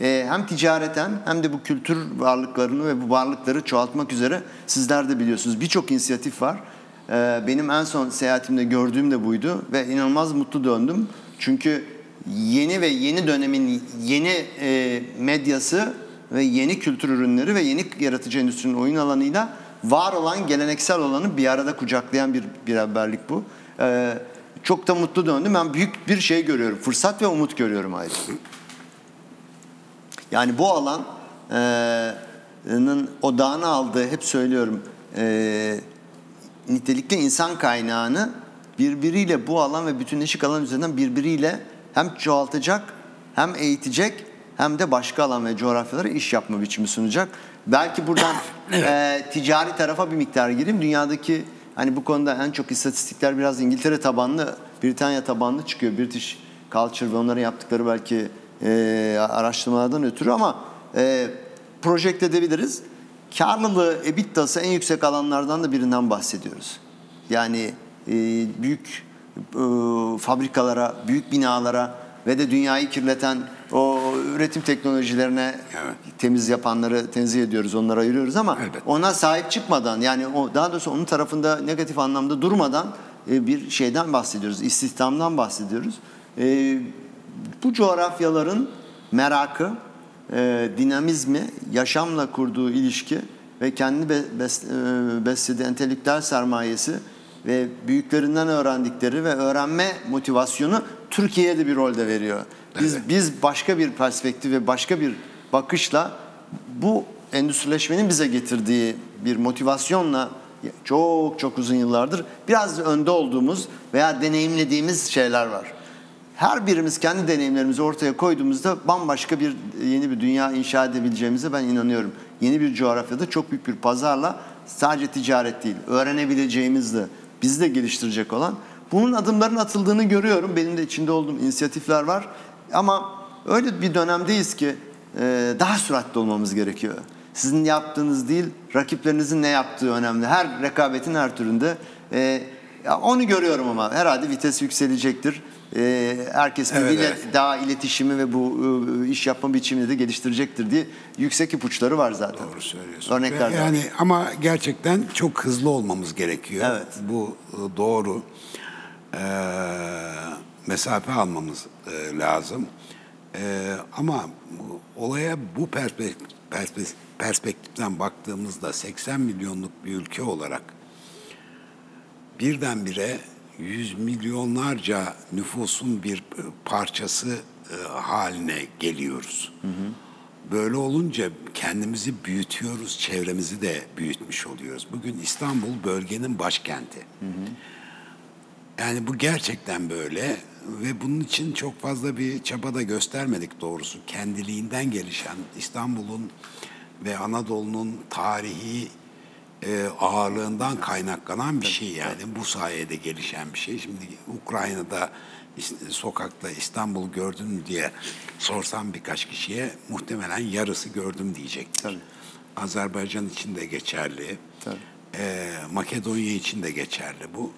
E, hem ticareten hem de bu kültür varlıklarını ve bu varlıkları çoğaltmak üzere sizler de biliyorsunuz birçok inisiyatif var. E, benim en son seyahatimde gördüğüm de buydu ve inanılmaz mutlu döndüm. Çünkü yeni ve yeni dönemin yeni e, medyası ve yeni kültür ürünleri ve yeni yaratıcı endüstrinin oyun alanıyla var olan geleneksel olanı bir arada kucaklayan bir beraberlik bu. Ee, çok da mutlu döndüm. Ben büyük bir şey görüyorum. Fırsat ve umut görüyorum ayrıca. Yani bu alanın odağına aldığı hep söylüyorum e, nitelikli insan kaynağını birbiriyle bu alan ve bütünleşik alan üzerinden birbiriyle hem çoğaltacak hem eğitecek hem de başka alan ve coğrafyalara iş yapma biçimi sunacak. Belki buradan evet. e, ticari tarafa bir miktar gireyim. Dünyadaki hani bu konuda en çok istatistikler biraz İngiltere tabanlı, Britanya tabanlı çıkıyor. British Culture ve onların yaptıkları belki e, araştırmalardan ötürü ama e, projekte edebiliriz. Karlılığı, EBITDA'sı en yüksek alanlardan da birinden bahsediyoruz. Yani e, büyük e, fabrikalara, büyük binalara ve de dünyayı kirleten o üretim teknolojilerine evet. temiz yapanları tenzih ediyoruz, onlara ayırıyoruz ama evet. ona sahip çıkmadan yani o daha doğrusu onun tarafında negatif anlamda durmadan e, bir şeyden bahsediyoruz, istihdamdan bahsediyoruz. E, bu coğrafyaların merakı, e, dinamizmi, yaşamla kurduğu ilişki ve kendi bes, beslediği entelektüel sermayesi ve büyüklerinden öğrendikleri ve öğrenme motivasyonu Türkiye'ye de bir rolde veriyor. Biz evet. biz başka bir perspektif ve başka bir bakışla bu endüstrileşmenin bize getirdiği bir motivasyonla çok çok uzun yıllardır biraz önde olduğumuz veya deneyimlediğimiz şeyler var. Her birimiz kendi deneyimlerimizi ortaya koyduğumuzda bambaşka bir yeni bir dünya inşa edebileceğimize ben inanıyorum. Yeni bir coğrafyada çok büyük bir pazarla sadece ticaret değil, öğrenebileceğimiz de bizi de geliştirecek olan bunun adımların atıldığını görüyorum. Benim de içinde olduğum inisiyatifler var. Ama öyle bir dönemdeyiz ki e, daha süratli olmamız gerekiyor. Sizin yaptığınız değil, rakiplerinizin ne yaptığı önemli. Her rekabetin her türünde. E, onu görüyorum ama herhalde vites yükselecektir. E, herkes birbiriyle evet, evet. daha iletişimi ve bu iş yapma biçimini de geliştirecektir diye yüksek ipuçları var zaten. Doğru söylüyorsun. Örnekler yani ama gerçekten çok hızlı olmamız gerekiyor. Evet. Bu doğru. Ee, mesafe almamız e, lazım. E, ama olaya bu perspektif, perspektif, perspektiften baktığımızda 80 milyonluk bir ülke olarak birdenbire yüz milyonlarca nüfusun bir parçası e, haline geliyoruz. Hı hı. Böyle olunca kendimizi büyütüyoruz, çevremizi de büyütmüş oluyoruz. Bugün İstanbul bölgenin başkenti. Hı hı. Yani bu gerçekten böyle ve bunun için çok fazla bir çaba da göstermedik doğrusu. Kendiliğinden gelişen İstanbul'un ve Anadolu'nun tarihi e, ağırlığından kaynaklanan bir şey yani bu sayede gelişen bir şey. Şimdi Ukrayna'da sokakta İstanbul gördün mü diye sorsam birkaç kişiye muhtemelen yarısı gördüm diyecektir. Tabii. Azerbaycan için de geçerli. Tabii. E, Makedonya için de geçerli bu.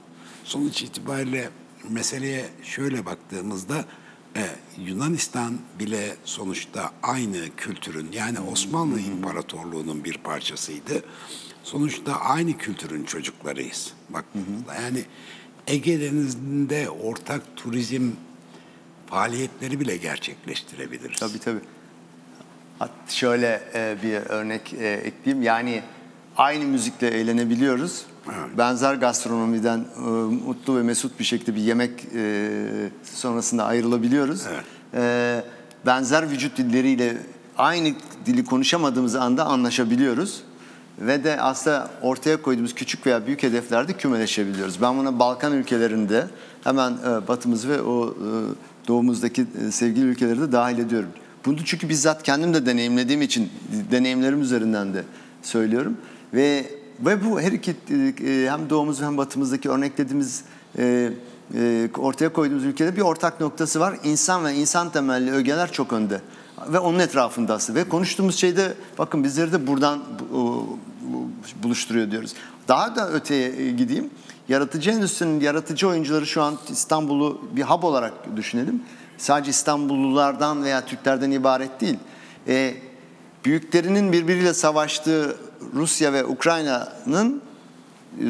Sonuç itibariyle meseleye şöyle baktığımızda e, Yunanistan bile sonuçta aynı kültürün yani Osmanlı İmparatorluğu'nun bir parçasıydı. Sonuçta aynı kültürün çocuklarıyız baktığımızda. Yani Ege Denizi'nde ortak turizm faaliyetleri bile gerçekleştirebiliriz. Tabii tabii. Hatta şöyle e, bir örnek e, ekleyeyim. Yani aynı müzikle eğlenebiliyoruz Evet. Benzer gastronomiden e, mutlu ve mesut bir şekilde bir yemek e, sonrasında ayrılabiliyoruz. Evet. E, benzer vücut dilleriyle aynı dili konuşamadığımız anda anlaşabiliyoruz. Ve de aslında ortaya koyduğumuz küçük veya büyük hedeflerde kümeleşebiliyoruz. Ben buna Balkan ülkelerinde hemen e, batımız ve o e, doğumuzdaki e, sevgili ülkeleri de dahil ediyorum. Bunu çünkü bizzat kendim de deneyimlediğim için deneyimlerim üzerinden de söylüyorum. Ve ve bu her iki e, hem doğumuz hem batımızdaki örneklediğimiz e, e, ortaya koyduğumuz ülkede bir ortak noktası var. İnsan ve insan temelli ögeler çok önde. Ve onun etrafında aslında. Ve konuştuğumuz şeyde bakın bizleri de buradan buluşturuyor diyoruz. Daha da öteye gideyim. Yaratıcı endüstrinin yaratıcı oyuncuları şu an İstanbul'u bir hub olarak düşünelim. Sadece İstanbullulardan veya Türklerden ibaret değil. E, büyüklerinin birbiriyle savaştığı Rusya ve Ukrayna'nın e,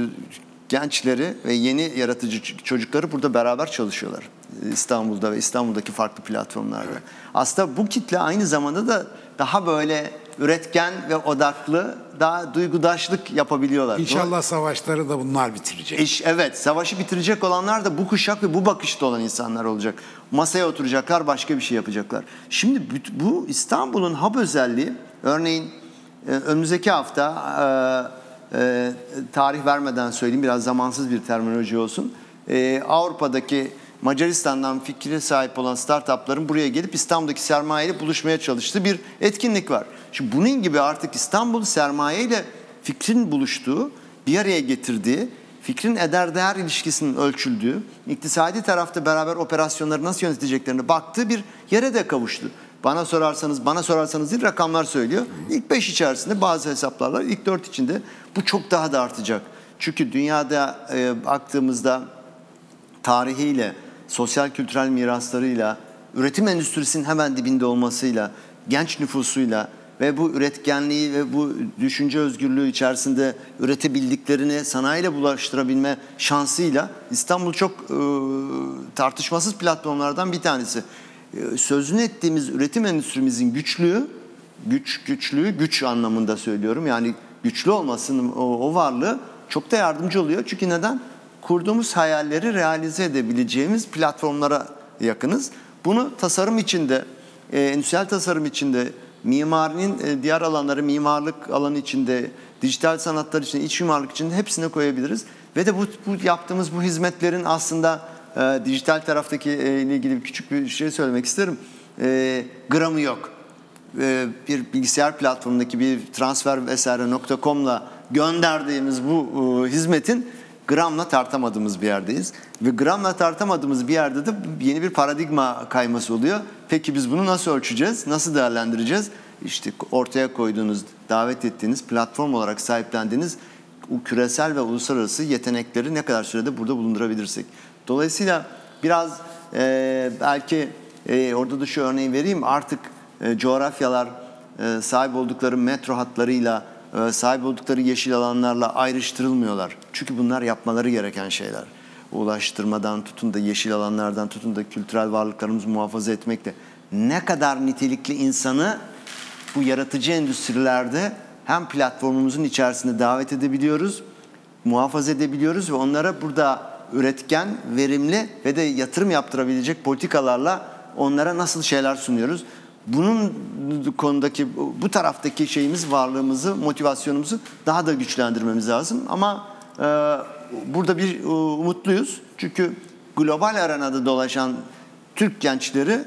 gençleri ve yeni yaratıcı çocukları burada beraber çalışıyorlar. İstanbul'da ve İstanbul'daki farklı platformlarda. Evet. Aslında bu kitle aynı zamanda da daha böyle üretken ve odaklı, daha duygudaşlık yapabiliyorlar. İnşallah savaşları da bunlar bitirecek. İş, evet, savaşı bitirecek olanlar da bu kuşak ve bu bakışta olan insanlar olacak. Masaya oturacaklar, başka bir şey yapacaklar. Şimdi bu İstanbul'un hub özelliği, örneğin e, önümüzdeki hafta e, e, tarih vermeden söyleyeyim, biraz zamansız bir terminoloji olsun. E, Avrupa'daki Macaristan'dan fikre sahip olan startupların buraya gelip İstanbul'daki sermayeyle buluşmaya çalıştığı bir etkinlik var. Şimdi bunun gibi artık İstanbul sermayeyle fikrin buluştuğu, bir araya getirdiği, fikrin eder değer ilişkisinin ölçüldüğü, iktisadi tarafta beraber operasyonları nasıl yöneteceklerine baktığı bir yere de kavuştu. Bana sorarsanız, bana sorarsanız değil rakamlar söylüyor. İlk beş içerisinde bazı hesaplarlar, ilk dört içinde bu çok daha da artacak. Çünkü dünyada e, baktığımızda tarihiyle, sosyal kültürel miraslarıyla, üretim endüstrisinin hemen dibinde olmasıyla, genç nüfusuyla ve bu üretkenliği ve bu düşünce özgürlüğü içerisinde üretebildiklerini sanayiyle bulaştırabilme şansıyla İstanbul çok e, tartışmasız platformlardan bir tanesi. E, sözünü ettiğimiz üretim endüstrimizin güçlüğü, güç güçlüğü güç anlamında söylüyorum. Yani güçlü olmasının o, o varlığı çok da yardımcı oluyor. Çünkü neden? kurduğumuz hayalleri realize edebileceğimiz platformlara yakınız. Bunu tasarım içinde, e, endüstriyel tasarım içinde, mimarinin e, diğer alanları, mimarlık alanı içinde, dijital sanatlar için, iç mimarlık için hepsine koyabiliriz. Ve de bu, bu yaptığımız bu hizmetlerin aslında e, dijital taraftaki e, ile ilgili küçük bir şey söylemek isterim. E, gramı yok. E, bir bilgisayar platformundaki bir transfer vesaire nokta.com'la gönderdiğimiz bu e, hizmetin gramla tartamadığımız bir yerdeyiz. Ve gramla tartamadığımız bir yerde de yeni bir paradigma kayması oluyor. Peki biz bunu nasıl ölçeceğiz? Nasıl değerlendireceğiz? İşte ortaya koyduğunuz, davet ettiğiniz, platform olarak sahiplendiğiniz küresel ve uluslararası yetenekleri ne kadar sürede burada bulundurabilirsek. Dolayısıyla biraz e, belki e, orada da şu örneği vereyim. Artık e, coğrafyalar e, sahip oldukları metro hatlarıyla e, sahip oldukları yeşil alanlarla ayrıştırılmıyorlar. Çünkü bunlar yapmaları gereken şeyler. Ulaştırmadan tutun da yeşil alanlardan tutun da kültürel varlıklarımızı muhafaza etmekle ne kadar nitelikli insanı bu yaratıcı endüstrilerde hem platformumuzun içerisinde davet edebiliyoruz, muhafaza edebiliyoruz ve onlara burada üretken, verimli ve de yatırım yaptırabilecek politikalarla onlara nasıl şeyler sunuyoruz? Bunun konudaki bu taraftaki şeyimiz varlığımızı motivasyonumuzu daha da güçlendirmemiz lazım. Ama e, burada bir e, umutluyuz. Çünkü global arenada dolaşan Türk gençleri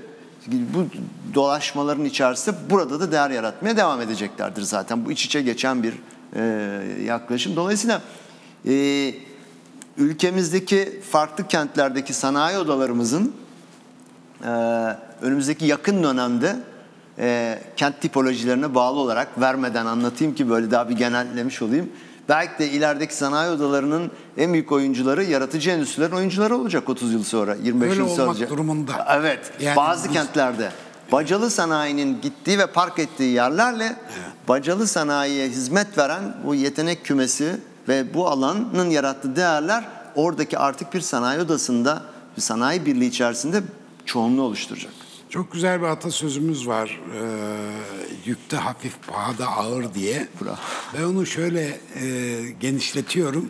bu dolaşmaların içerisinde burada da değer yaratmaya devam edeceklerdir zaten. Bu iç içe geçen bir e, yaklaşım. Dolayısıyla e, ülkemizdeki farklı kentlerdeki sanayi odalarımızın e, önümüzdeki yakın dönemde e, kent tipolojilerine bağlı olarak vermeden anlatayım ki böyle daha bir genellemiş olayım. Belki de ilerideki sanayi odalarının en büyük oyuncuları yaratıcı endüstrilerin oyuncuları olacak 30 yıl sonra, 25 Öyle yıl sonra. olmak durumunda. Evet. Yani bazı biz... kentlerde bacalı sanayinin gittiği ve park ettiği yerlerle evet. bacalı sanayiye hizmet veren bu yetenek kümesi ve bu alanın yarattığı değerler oradaki artık bir sanayi odasında, bir sanayi birliği içerisinde çoğunluğu oluşturacak. Çok güzel bir atasözümüz var. E, yükte hafif, pahada ağır diye. Bravo. Ben onu şöyle e, genişletiyorum.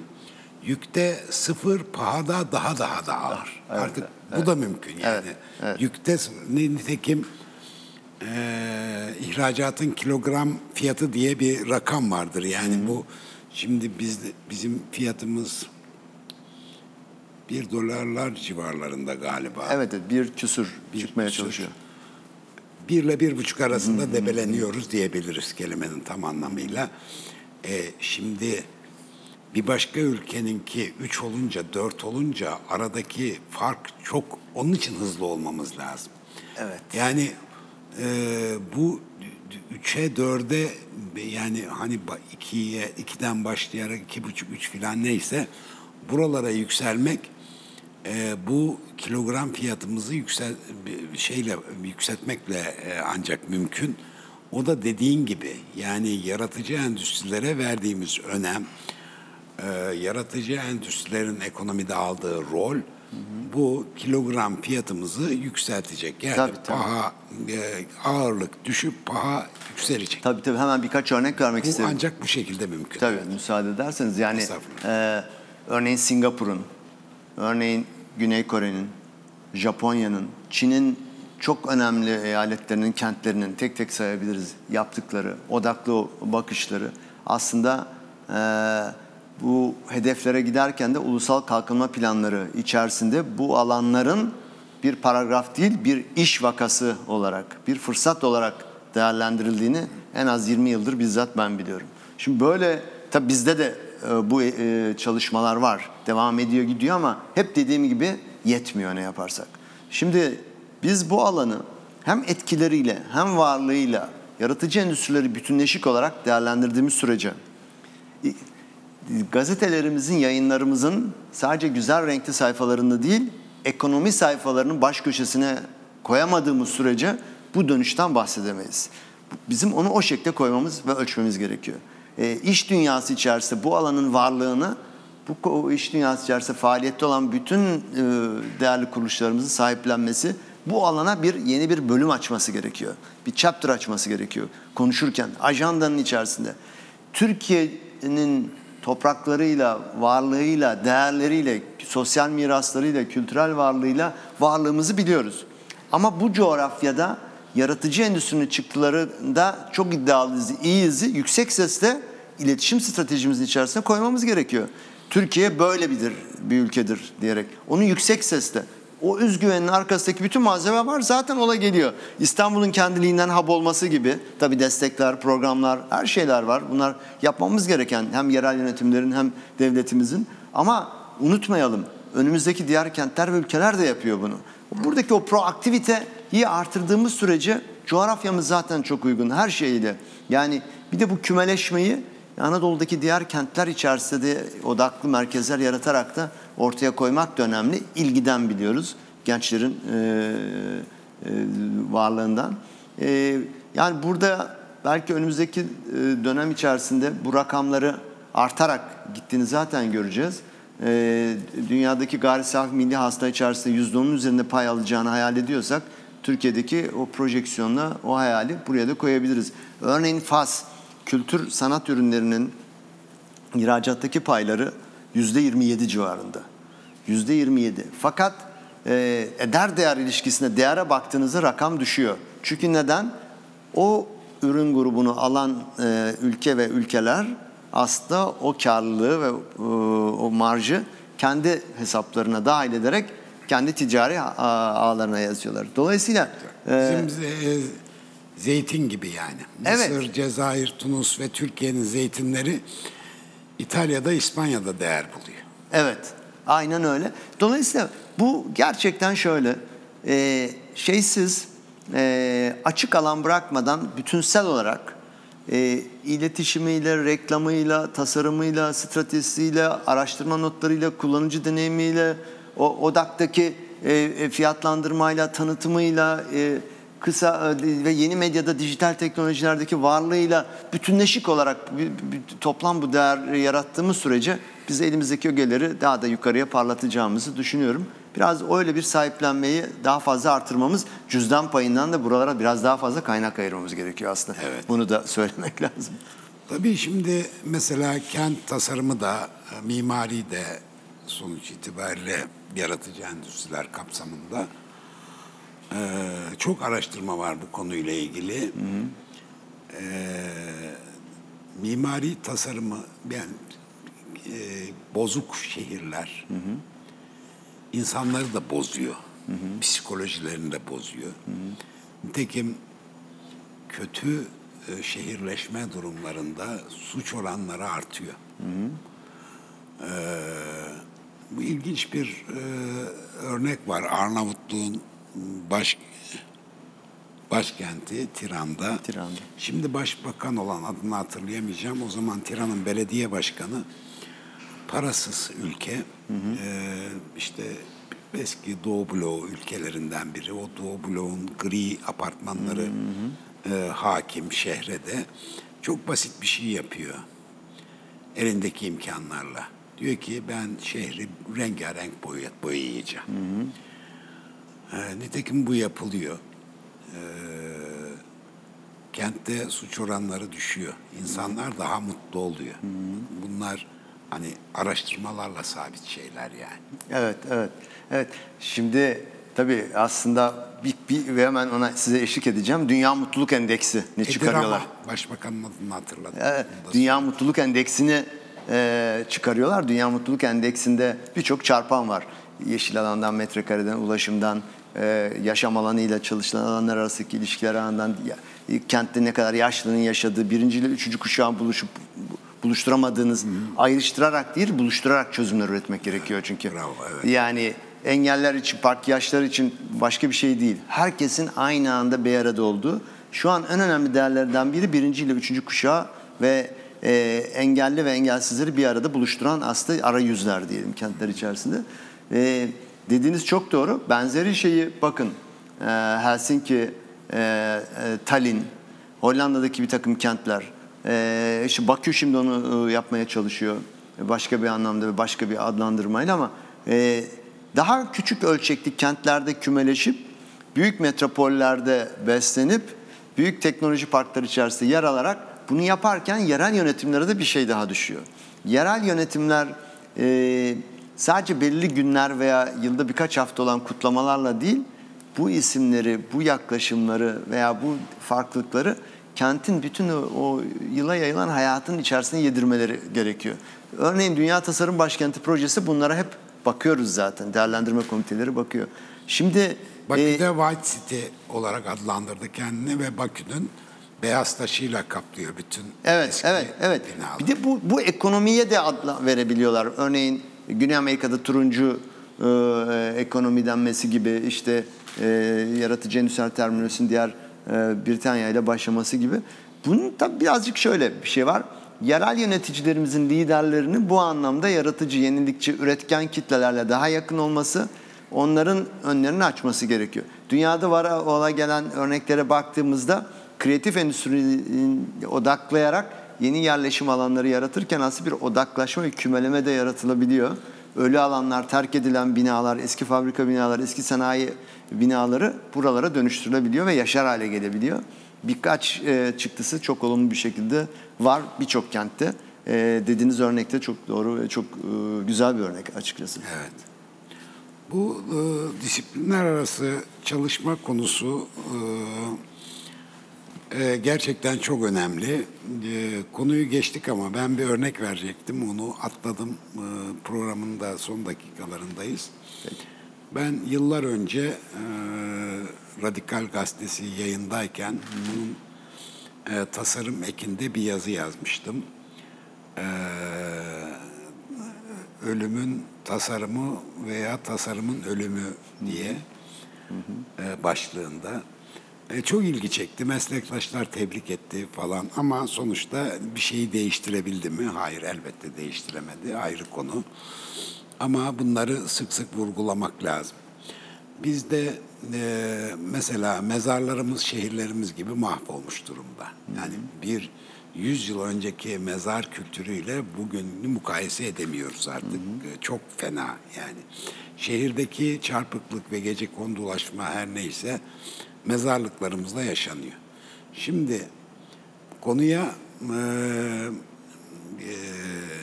Yükte sıfır, pahada daha daha da ağır. Evet, Artık evet, bu da mümkün yani. Evet, evet. Yükte nitekim e, ihracatın kilogram fiyatı diye bir rakam vardır. Yani hmm. bu şimdi biz bizim fiyatımız bir dolarlar civarlarında galiba. Evet, bir küsur bir çıkmaya küsur. çalışıyor. Bir ile bir buçuk arasında hmm. debeleniyoruz diyebiliriz kelimenin tam anlamıyla. E, şimdi bir başka ülkeninki üç olunca, dört olunca aradaki fark çok, onun için hızlı olmamız lazım. Evet. Yani e, bu üçe dörde yani hani ikiye ikiden başlayarak iki buçuk üç filan neyse buralara yükselmek e, bu kilogram fiyatımızı yüksel şeyle yükseltmekle e, ancak mümkün. O da dediğin gibi yani yaratıcı endüstrilere verdiğimiz önem, e, yaratıcı endüstrilerin ekonomide aldığı rol bu kilogram fiyatımızı yükseltecek. Yani Tabii, tabii. paha e, ağırlık düşüp paha yükselecek. Tabii tabii hemen birkaç örnek vermek Bu isterim. ancak bu şekilde mümkün. Tabii müsaade ederseniz yani e, örneğin Singapur'un, örneğin Güney Kore'nin, Japonya'nın, Çin'in çok önemli eyaletlerinin, kentlerinin tek tek sayabiliriz yaptıkları, odaklı bakışları aslında e, bu hedeflere giderken de ulusal kalkınma planları içerisinde bu alanların bir paragraf değil bir iş vakası olarak, bir fırsat olarak değerlendirildiğini en az 20 yıldır bizzat ben biliyorum. Şimdi böyle tabi bizde de e, bu e, çalışmalar var. Devam ediyor gidiyor ama hep dediğim gibi yetmiyor ne yaparsak. Şimdi biz bu alanı hem etkileriyle hem varlığıyla yaratıcı endüstrileri bütünleşik olarak değerlendirdiğimiz sürece gazetelerimizin, yayınlarımızın sadece güzel renkli sayfalarında değil, ekonomi sayfalarının baş köşesine koyamadığımız sürece bu dönüşten bahsedemeyiz. Bizim onu o şekilde koymamız ve ölçmemiz gerekiyor. E, iş dünyası içerisinde bu alanın varlığını, bu iş dünyası içerisinde faaliyette olan bütün e, değerli kuruluşlarımızın sahiplenmesi bu alana bir yeni bir bölüm açması gerekiyor. Bir chapter açması gerekiyor konuşurken ajandanın içerisinde. Türkiye'nin topraklarıyla, varlığıyla, değerleriyle, sosyal miraslarıyla, kültürel varlığıyla varlığımızı biliyoruz. Ama bu coğrafyada yaratıcı endüstrinin çıktılarında çok iddialıyız, iyiyiz, yüksek sesle iletişim stratejimizin içerisine koymamız gerekiyor. Türkiye böyle bir, bir ülkedir diyerek. Onu yüksek sesle o özgüvenin arkasındaki bütün malzeme var zaten ola geliyor. İstanbul'un kendiliğinden hub olması gibi tabi destekler, programlar, her şeyler var. Bunlar yapmamız gereken hem yerel yönetimlerin hem devletimizin. Ama unutmayalım önümüzdeki diğer kentler ve ülkeler de yapıyor bunu. Buradaki o proaktiviteyi artırdığımız sürece coğrafyamız zaten çok uygun her şeyiyle. Yani bir de bu kümeleşmeyi Anadolu'daki diğer kentler içerisinde de odaklı merkezler yaratarak da ortaya koymak da önemli. İlgiden biliyoruz gençlerin e, e, varlığından. E, yani burada belki önümüzdeki e, dönem içerisinde bu rakamları artarak gittiğini zaten göreceğiz. E, dünyadaki gayri safi milli hasta içerisinde %10'un üzerinde pay alacağını hayal ediyorsak Türkiye'deki o projeksiyonla o hayali buraya da koyabiliriz. Örneğin Fas kültür sanat ürünlerinin ihracattaki payları %27 civarında. %27. Fakat e, eder değer ilişkisine değere baktığınızda rakam düşüyor. Çünkü neden? O ürün grubunu alan e, ülke ve ülkeler aslında o karlılığı ve e, o marjı kendi hesaplarına dahil ederek kendi ticari ağlarına yazıyorlar. Dolayısıyla e, bizim e, zeytin gibi yani. Mısır, evet. Cezayir, Tunus ve Türkiye'nin zeytinleri İtalya'da, İspanya'da değer buluyor. Evet, aynen öyle. Dolayısıyla bu gerçekten şöyle, e, şeysiz, e, açık alan bırakmadan bütünsel olarak e, iletişimiyle, reklamıyla, tasarımıyla, stratejisiyle, araştırma notlarıyla, kullanıcı deneyimiyle, o odaktaki e, fiyatlandırmayla, tanıtımıyla, e, kısa e, ve yeni medyada dijital teknolojilerdeki varlığıyla bütünleşik olarak bir, bir, toplam bu değer yarattığımız sürece biz elimizdeki ögeleri daha da yukarıya parlatacağımızı düşünüyorum. Biraz öyle bir sahiplenmeyi daha fazla artırmamız, cüzdan payından da buralara biraz daha fazla kaynak ayırmamız gerekiyor aslında. Evet. Bunu da söylemek lazım. Tabii şimdi mesela kent tasarımı da, e, mimari de sonuç itibariyle yaratıcı endüstriler kapsamında ee, çok araştırma var bu konuyla ilgili. Hı hı. Ee, mimari tasarımı yani e, bozuk şehirler hı hı. insanları da bozuyor. Hı hı. Psikolojilerini de bozuyor. Hı hı. Nitekim kötü e, şehirleşme durumlarında suç oranları artıyor. Hı hı. Ee, bu ilginç bir e, örnek var. Arnavutluğun baş başkenti Tiran'da. Tiran'da. Şimdi başbakan olan adını hatırlayamayacağım. O zaman Tiran'ın belediye başkanı parasız ülke. Hı hı. Ee, işte eski Doğu bloğu ülkelerinden biri. O Doğu bloğun gri apartmanları hı hı. E, hakim şehre de çok basit bir şey yapıyor. elindeki imkanlarla. Diyor ki ben şehri rengarenk boyayacağım. Hı hı. Nitekim bu yapılıyor. E, kentte suç oranları düşüyor. İnsanlar daha mutlu oluyor. Hı hı. Bunlar hani araştırmalarla sabit şeyler yani. Evet, evet. Evet. Şimdi tabii aslında bir, bir ve hemen ona size eşlik edeceğim. Dünya Mutluluk Endeksi ne Edir çıkarıyorlar? Ama başbakanın adını hatırladım. Evet, Dünya. Mutluluk Endeksini e, çıkarıyorlar. Dünya Mutluluk Endeksinde birçok çarpan var. Yeşil alandan, metrekareden, ulaşımdan, e, yaşam alanıyla çalışılan alanlar arasındaki ilişkiler alanından, kentte ne kadar yaşlının yaşadığı, birinci ile üçüncü kuşağın buluşup buluşturamadığınız, Hı-hı. ayrıştırarak değil, buluşturarak çözümler üretmek gerekiyor çünkü. Bravo, evet. Yani engeller için, park yaşlar için başka bir şey değil. Herkesin aynı anda bir arada olduğu. Şu an en önemli değerlerden biri birinci ile üçüncü kuşağı ve e, engelli ve engelsizleri bir arada buluşturan aslında arayüzler diyelim kentler içerisinde. E, dediğiniz çok doğru. Benzeri şeyi bakın e, Helsinki, e, e, Tallinn, Hollanda'daki bir takım kentler. E, işte Bakü şimdi onu e, yapmaya çalışıyor. Başka bir anlamda ve başka bir adlandırmayla ama e, daha küçük ölçekli kentlerde kümeleşip büyük metropollerde beslenip büyük teknoloji parkları içerisinde yer alarak bunu yaparken yerel yönetimlere de bir şey daha düşüyor. Yerel yönetimler e, sadece belirli günler veya yılda birkaç hafta olan kutlamalarla değil, bu isimleri, bu yaklaşımları veya bu farklılıkları kentin bütün o, o yıla yayılan hayatın içerisine yedirmeleri gerekiyor. Örneğin Dünya Tasarım Başkenti projesi bunlara hep bakıyoruz zaten. Değerlendirme komiteleri bakıyor. Şimdi Bakü'de e, White City olarak adlandırdı kendini ve Bakü'nün beyaz taşıyla kaplıyor bütün Evet, evet, evet. Binalar. Bir de bu bu ekonomiye de adla verebiliyorlar. Örneğin Güney Amerika'da turuncu e, ekonomi denmesi gibi işte e, yaratıcı endüstriyel terminolojisinin diğer e, Britanya ile başlaması gibi. Bunun tabii birazcık şöyle bir şey var. Yerel yöneticilerimizin liderlerinin bu anlamda yaratıcı, yenilikçi, üretken kitlelerle daha yakın olması, onların önlerini açması gerekiyor. Dünyada var ola gelen örneklere baktığımızda kreatif endüstrinin odaklayarak yeni yerleşim alanları yaratırken aslında bir odaklaşma ve kümeleme de yaratılabiliyor. Ölü alanlar, terk edilen binalar, eski fabrika binalar, eski sanayi binaları buralara dönüştürülebiliyor ve yaşar hale gelebiliyor. Birkaç e, çıktısı çok olumlu bir şekilde var birçok kentte. E, dediğiniz örnekte çok doğru ve çok e, güzel bir örnek açıkçası. Evet. Bu e, disiplinler arası çalışma konusu e, ee, gerçekten çok önemli. Ee, konuyu geçtik ama ben bir örnek verecektim. Onu atladım. Ee, programın da son dakikalarındayız. Peki. Ben yıllar önce e, Radikal Gazetesi yayındayken bunun e, tasarım ekinde bir yazı yazmıştım. E, ölümün tasarımı veya tasarımın ölümü diye e, başlığında. E, çok ilgi çekti. Meslektaşlar tebrik etti falan ama sonuçta bir şeyi değiştirebildi mi? Hayır elbette değiştiremedi. Ayrı konu. Ama bunları sık sık vurgulamak lazım. Bizde e, mesela mezarlarımız şehirlerimiz gibi mahvolmuş durumda. Yani bir yüz yıl önceki mezar kültürüyle bugünü mukayese edemiyoruz artık. Hı hı. E, çok fena yani. Şehirdeki çarpıklık ve gece kondulaşma her neyse mezarlıklarımızda yaşanıyor. Şimdi konuya e, e,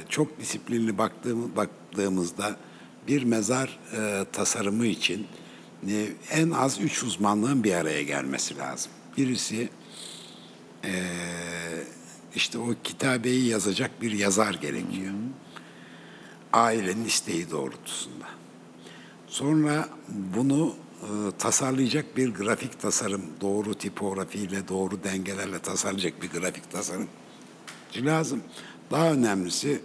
çok disiplinli baktığım, baktığımızda bir mezar e, tasarımı için e, en az üç uzmanlığın bir araya gelmesi lazım. Birisi e, işte o kitabeyi yazacak bir yazar gerekiyor. Ailenin isteği doğrultusunda. Sonra bunu tasarlayacak bir grafik tasarım, doğru tipografiyle, doğru dengelerle tasarlayacak bir grafik tasarım lazım. Daha önemlisi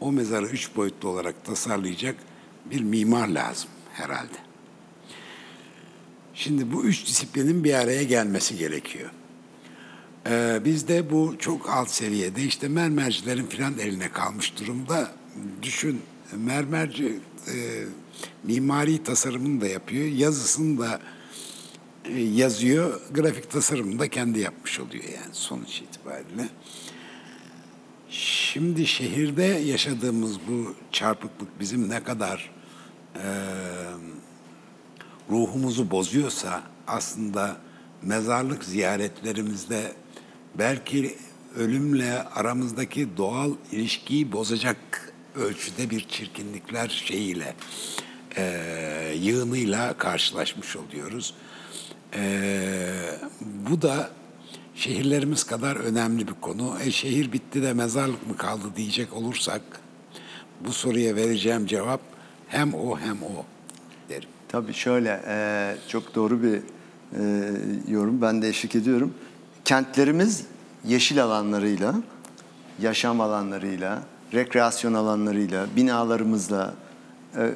o mezarı üç boyutlu olarak tasarlayacak bir mimar lazım herhalde. Şimdi bu üç disiplinin bir araya gelmesi gerekiyor. Ee, bizde bu çok alt seviyede işte mermercilerin filan eline kalmış durumda. Düşün mermerci e, mimari tasarımını da yapıyor, yazısını da e, yazıyor, grafik tasarımını da kendi yapmış oluyor yani sonuç itibariyle. Şimdi şehirde yaşadığımız bu çarpıklık bizim ne kadar e, ruhumuzu bozuyorsa aslında mezarlık ziyaretlerimizde belki ölümle aramızdaki doğal ilişkiyi bozacak ölçüde bir çirkinlikler şeyiyle e, yığınıyla karşılaşmış oluyoruz. E, bu da şehirlerimiz kadar önemli bir konu. E, şehir bitti de mezarlık mı kaldı diyecek olursak bu soruya vereceğim cevap hem o hem o derim. Tabii şöyle e, çok doğru bir e, yorum. Ben de eşlik ediyorum. Kentlerimiz yeşil alanlarıyla, yaşam alanlarıyla, rekreasyon alanlarıyla, binalarımızla,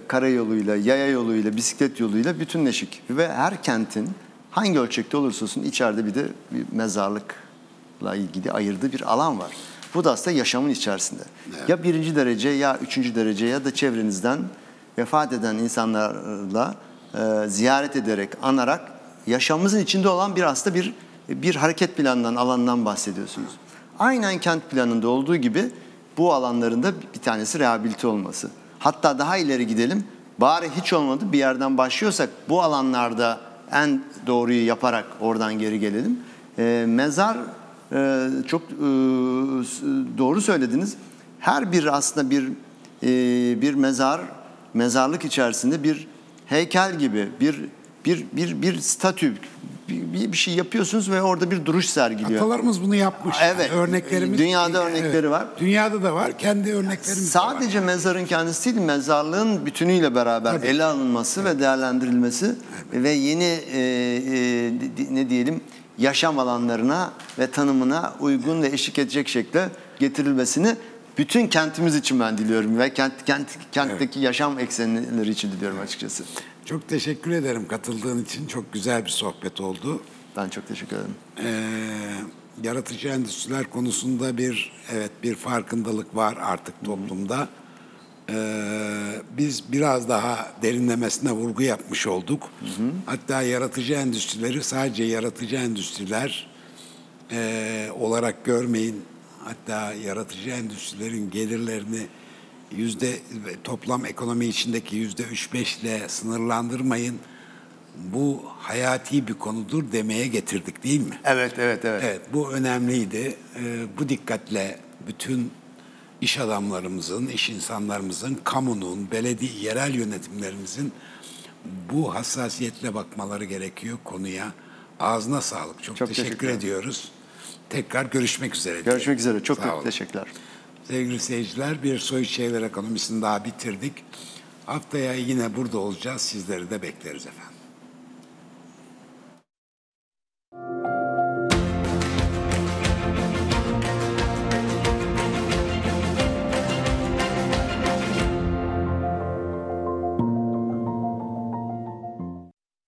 karayoluyla, yaya yoluyla, bisiklet yoluyla bütünleşik. Ve her kentin hangi ölçekte olursa olsun içeride bir de bir mezarlıkla ilgili ayırdığı bir alan var. Bu da aslında yaşamın içerisinde. Evet. Ya birinci derece ya üçüncü derece ya da çevrenizden vefat eden insanlarla e, ziyaret ederek, anarak yaşamımızın içinde olan bir aslında bir bir hareket planından, alandan bahsediyorsunuz. Aynen kent planında olduğu gibi bu alanlarında bir tanesi rehabilite olması. Hatta daha ileri gidelim. Bari hiç olmadı bir yerden başlıyorsak bu alanlarda en doğruyu yaparak oradan geri gelelim. E, mezar e, çok e, doğru söylediniz. Her bir aslında bir e, bir mezar mezarlık içerisinde bir heykel gibi bir bir bir bir statü bir, bir şey yapıyorsunuz ve orada bir duruş sergiliyor. Atalarımız bunu yapmış. Evet. Yani örneklerimiz Dünyada örnekleri var. Dünyada da var. Kendi örneklerimiz de var. Sadece mezarın kendisi değil, mezarlığın bütünüyle beraber Tabii. ele alınması ve değerlendirilmesi ve yeni e, e, ne diyelim yaşam alanlarına ve tanımına uygun ve eşlik edecek şekilde getirilmesini bütün kentimiz için ben diliyorum ve kent, kent kentteki yaşam eksenleri için diliyorum açıkçası. Çok teşekkür ederim katıldığın için. Çok güzel bir sohbet oldu. Ben çok teşekkür ederim. Ee, yaratıcı endüstriler konusunda bir evet bir farkındalık var artık toplumda. Ee, biz biraz daha derinlemesine vurgu yapmış olduk. Hatta yaratıcı endüstrileri sadece yaratıcı endüstriler e, olarak görmeyin. Hatta yaratıcı endüstrilerin gelirlerini yüzde toplam ekonomi içindeki yüzde üç beşle sınırlandırmayın. Bu hayati bir konudur demeye getirdik değil mi? Evet, evet, evet. Evet, bu önemliydi. Ee, bu dikkatle bütün iş adamlarımızın, iş insanlarımızın, kamunun, belediye, yerel yönetimlerimizin bu hassasiyetle bakmaları gerekiyor konuya. Ağzına sağlık. Çok, Çok teşekkür teşekkürler. ediyoruz. Tekrar görüşmek üzere. Görüşmek üzere. Çok çok teşekkürler. Sevgili seyirciler, bir soyut şeyler ekonomisini daha bitirdik. Haftaya yine burada olacağız. Sizleri de bekleriz efendim.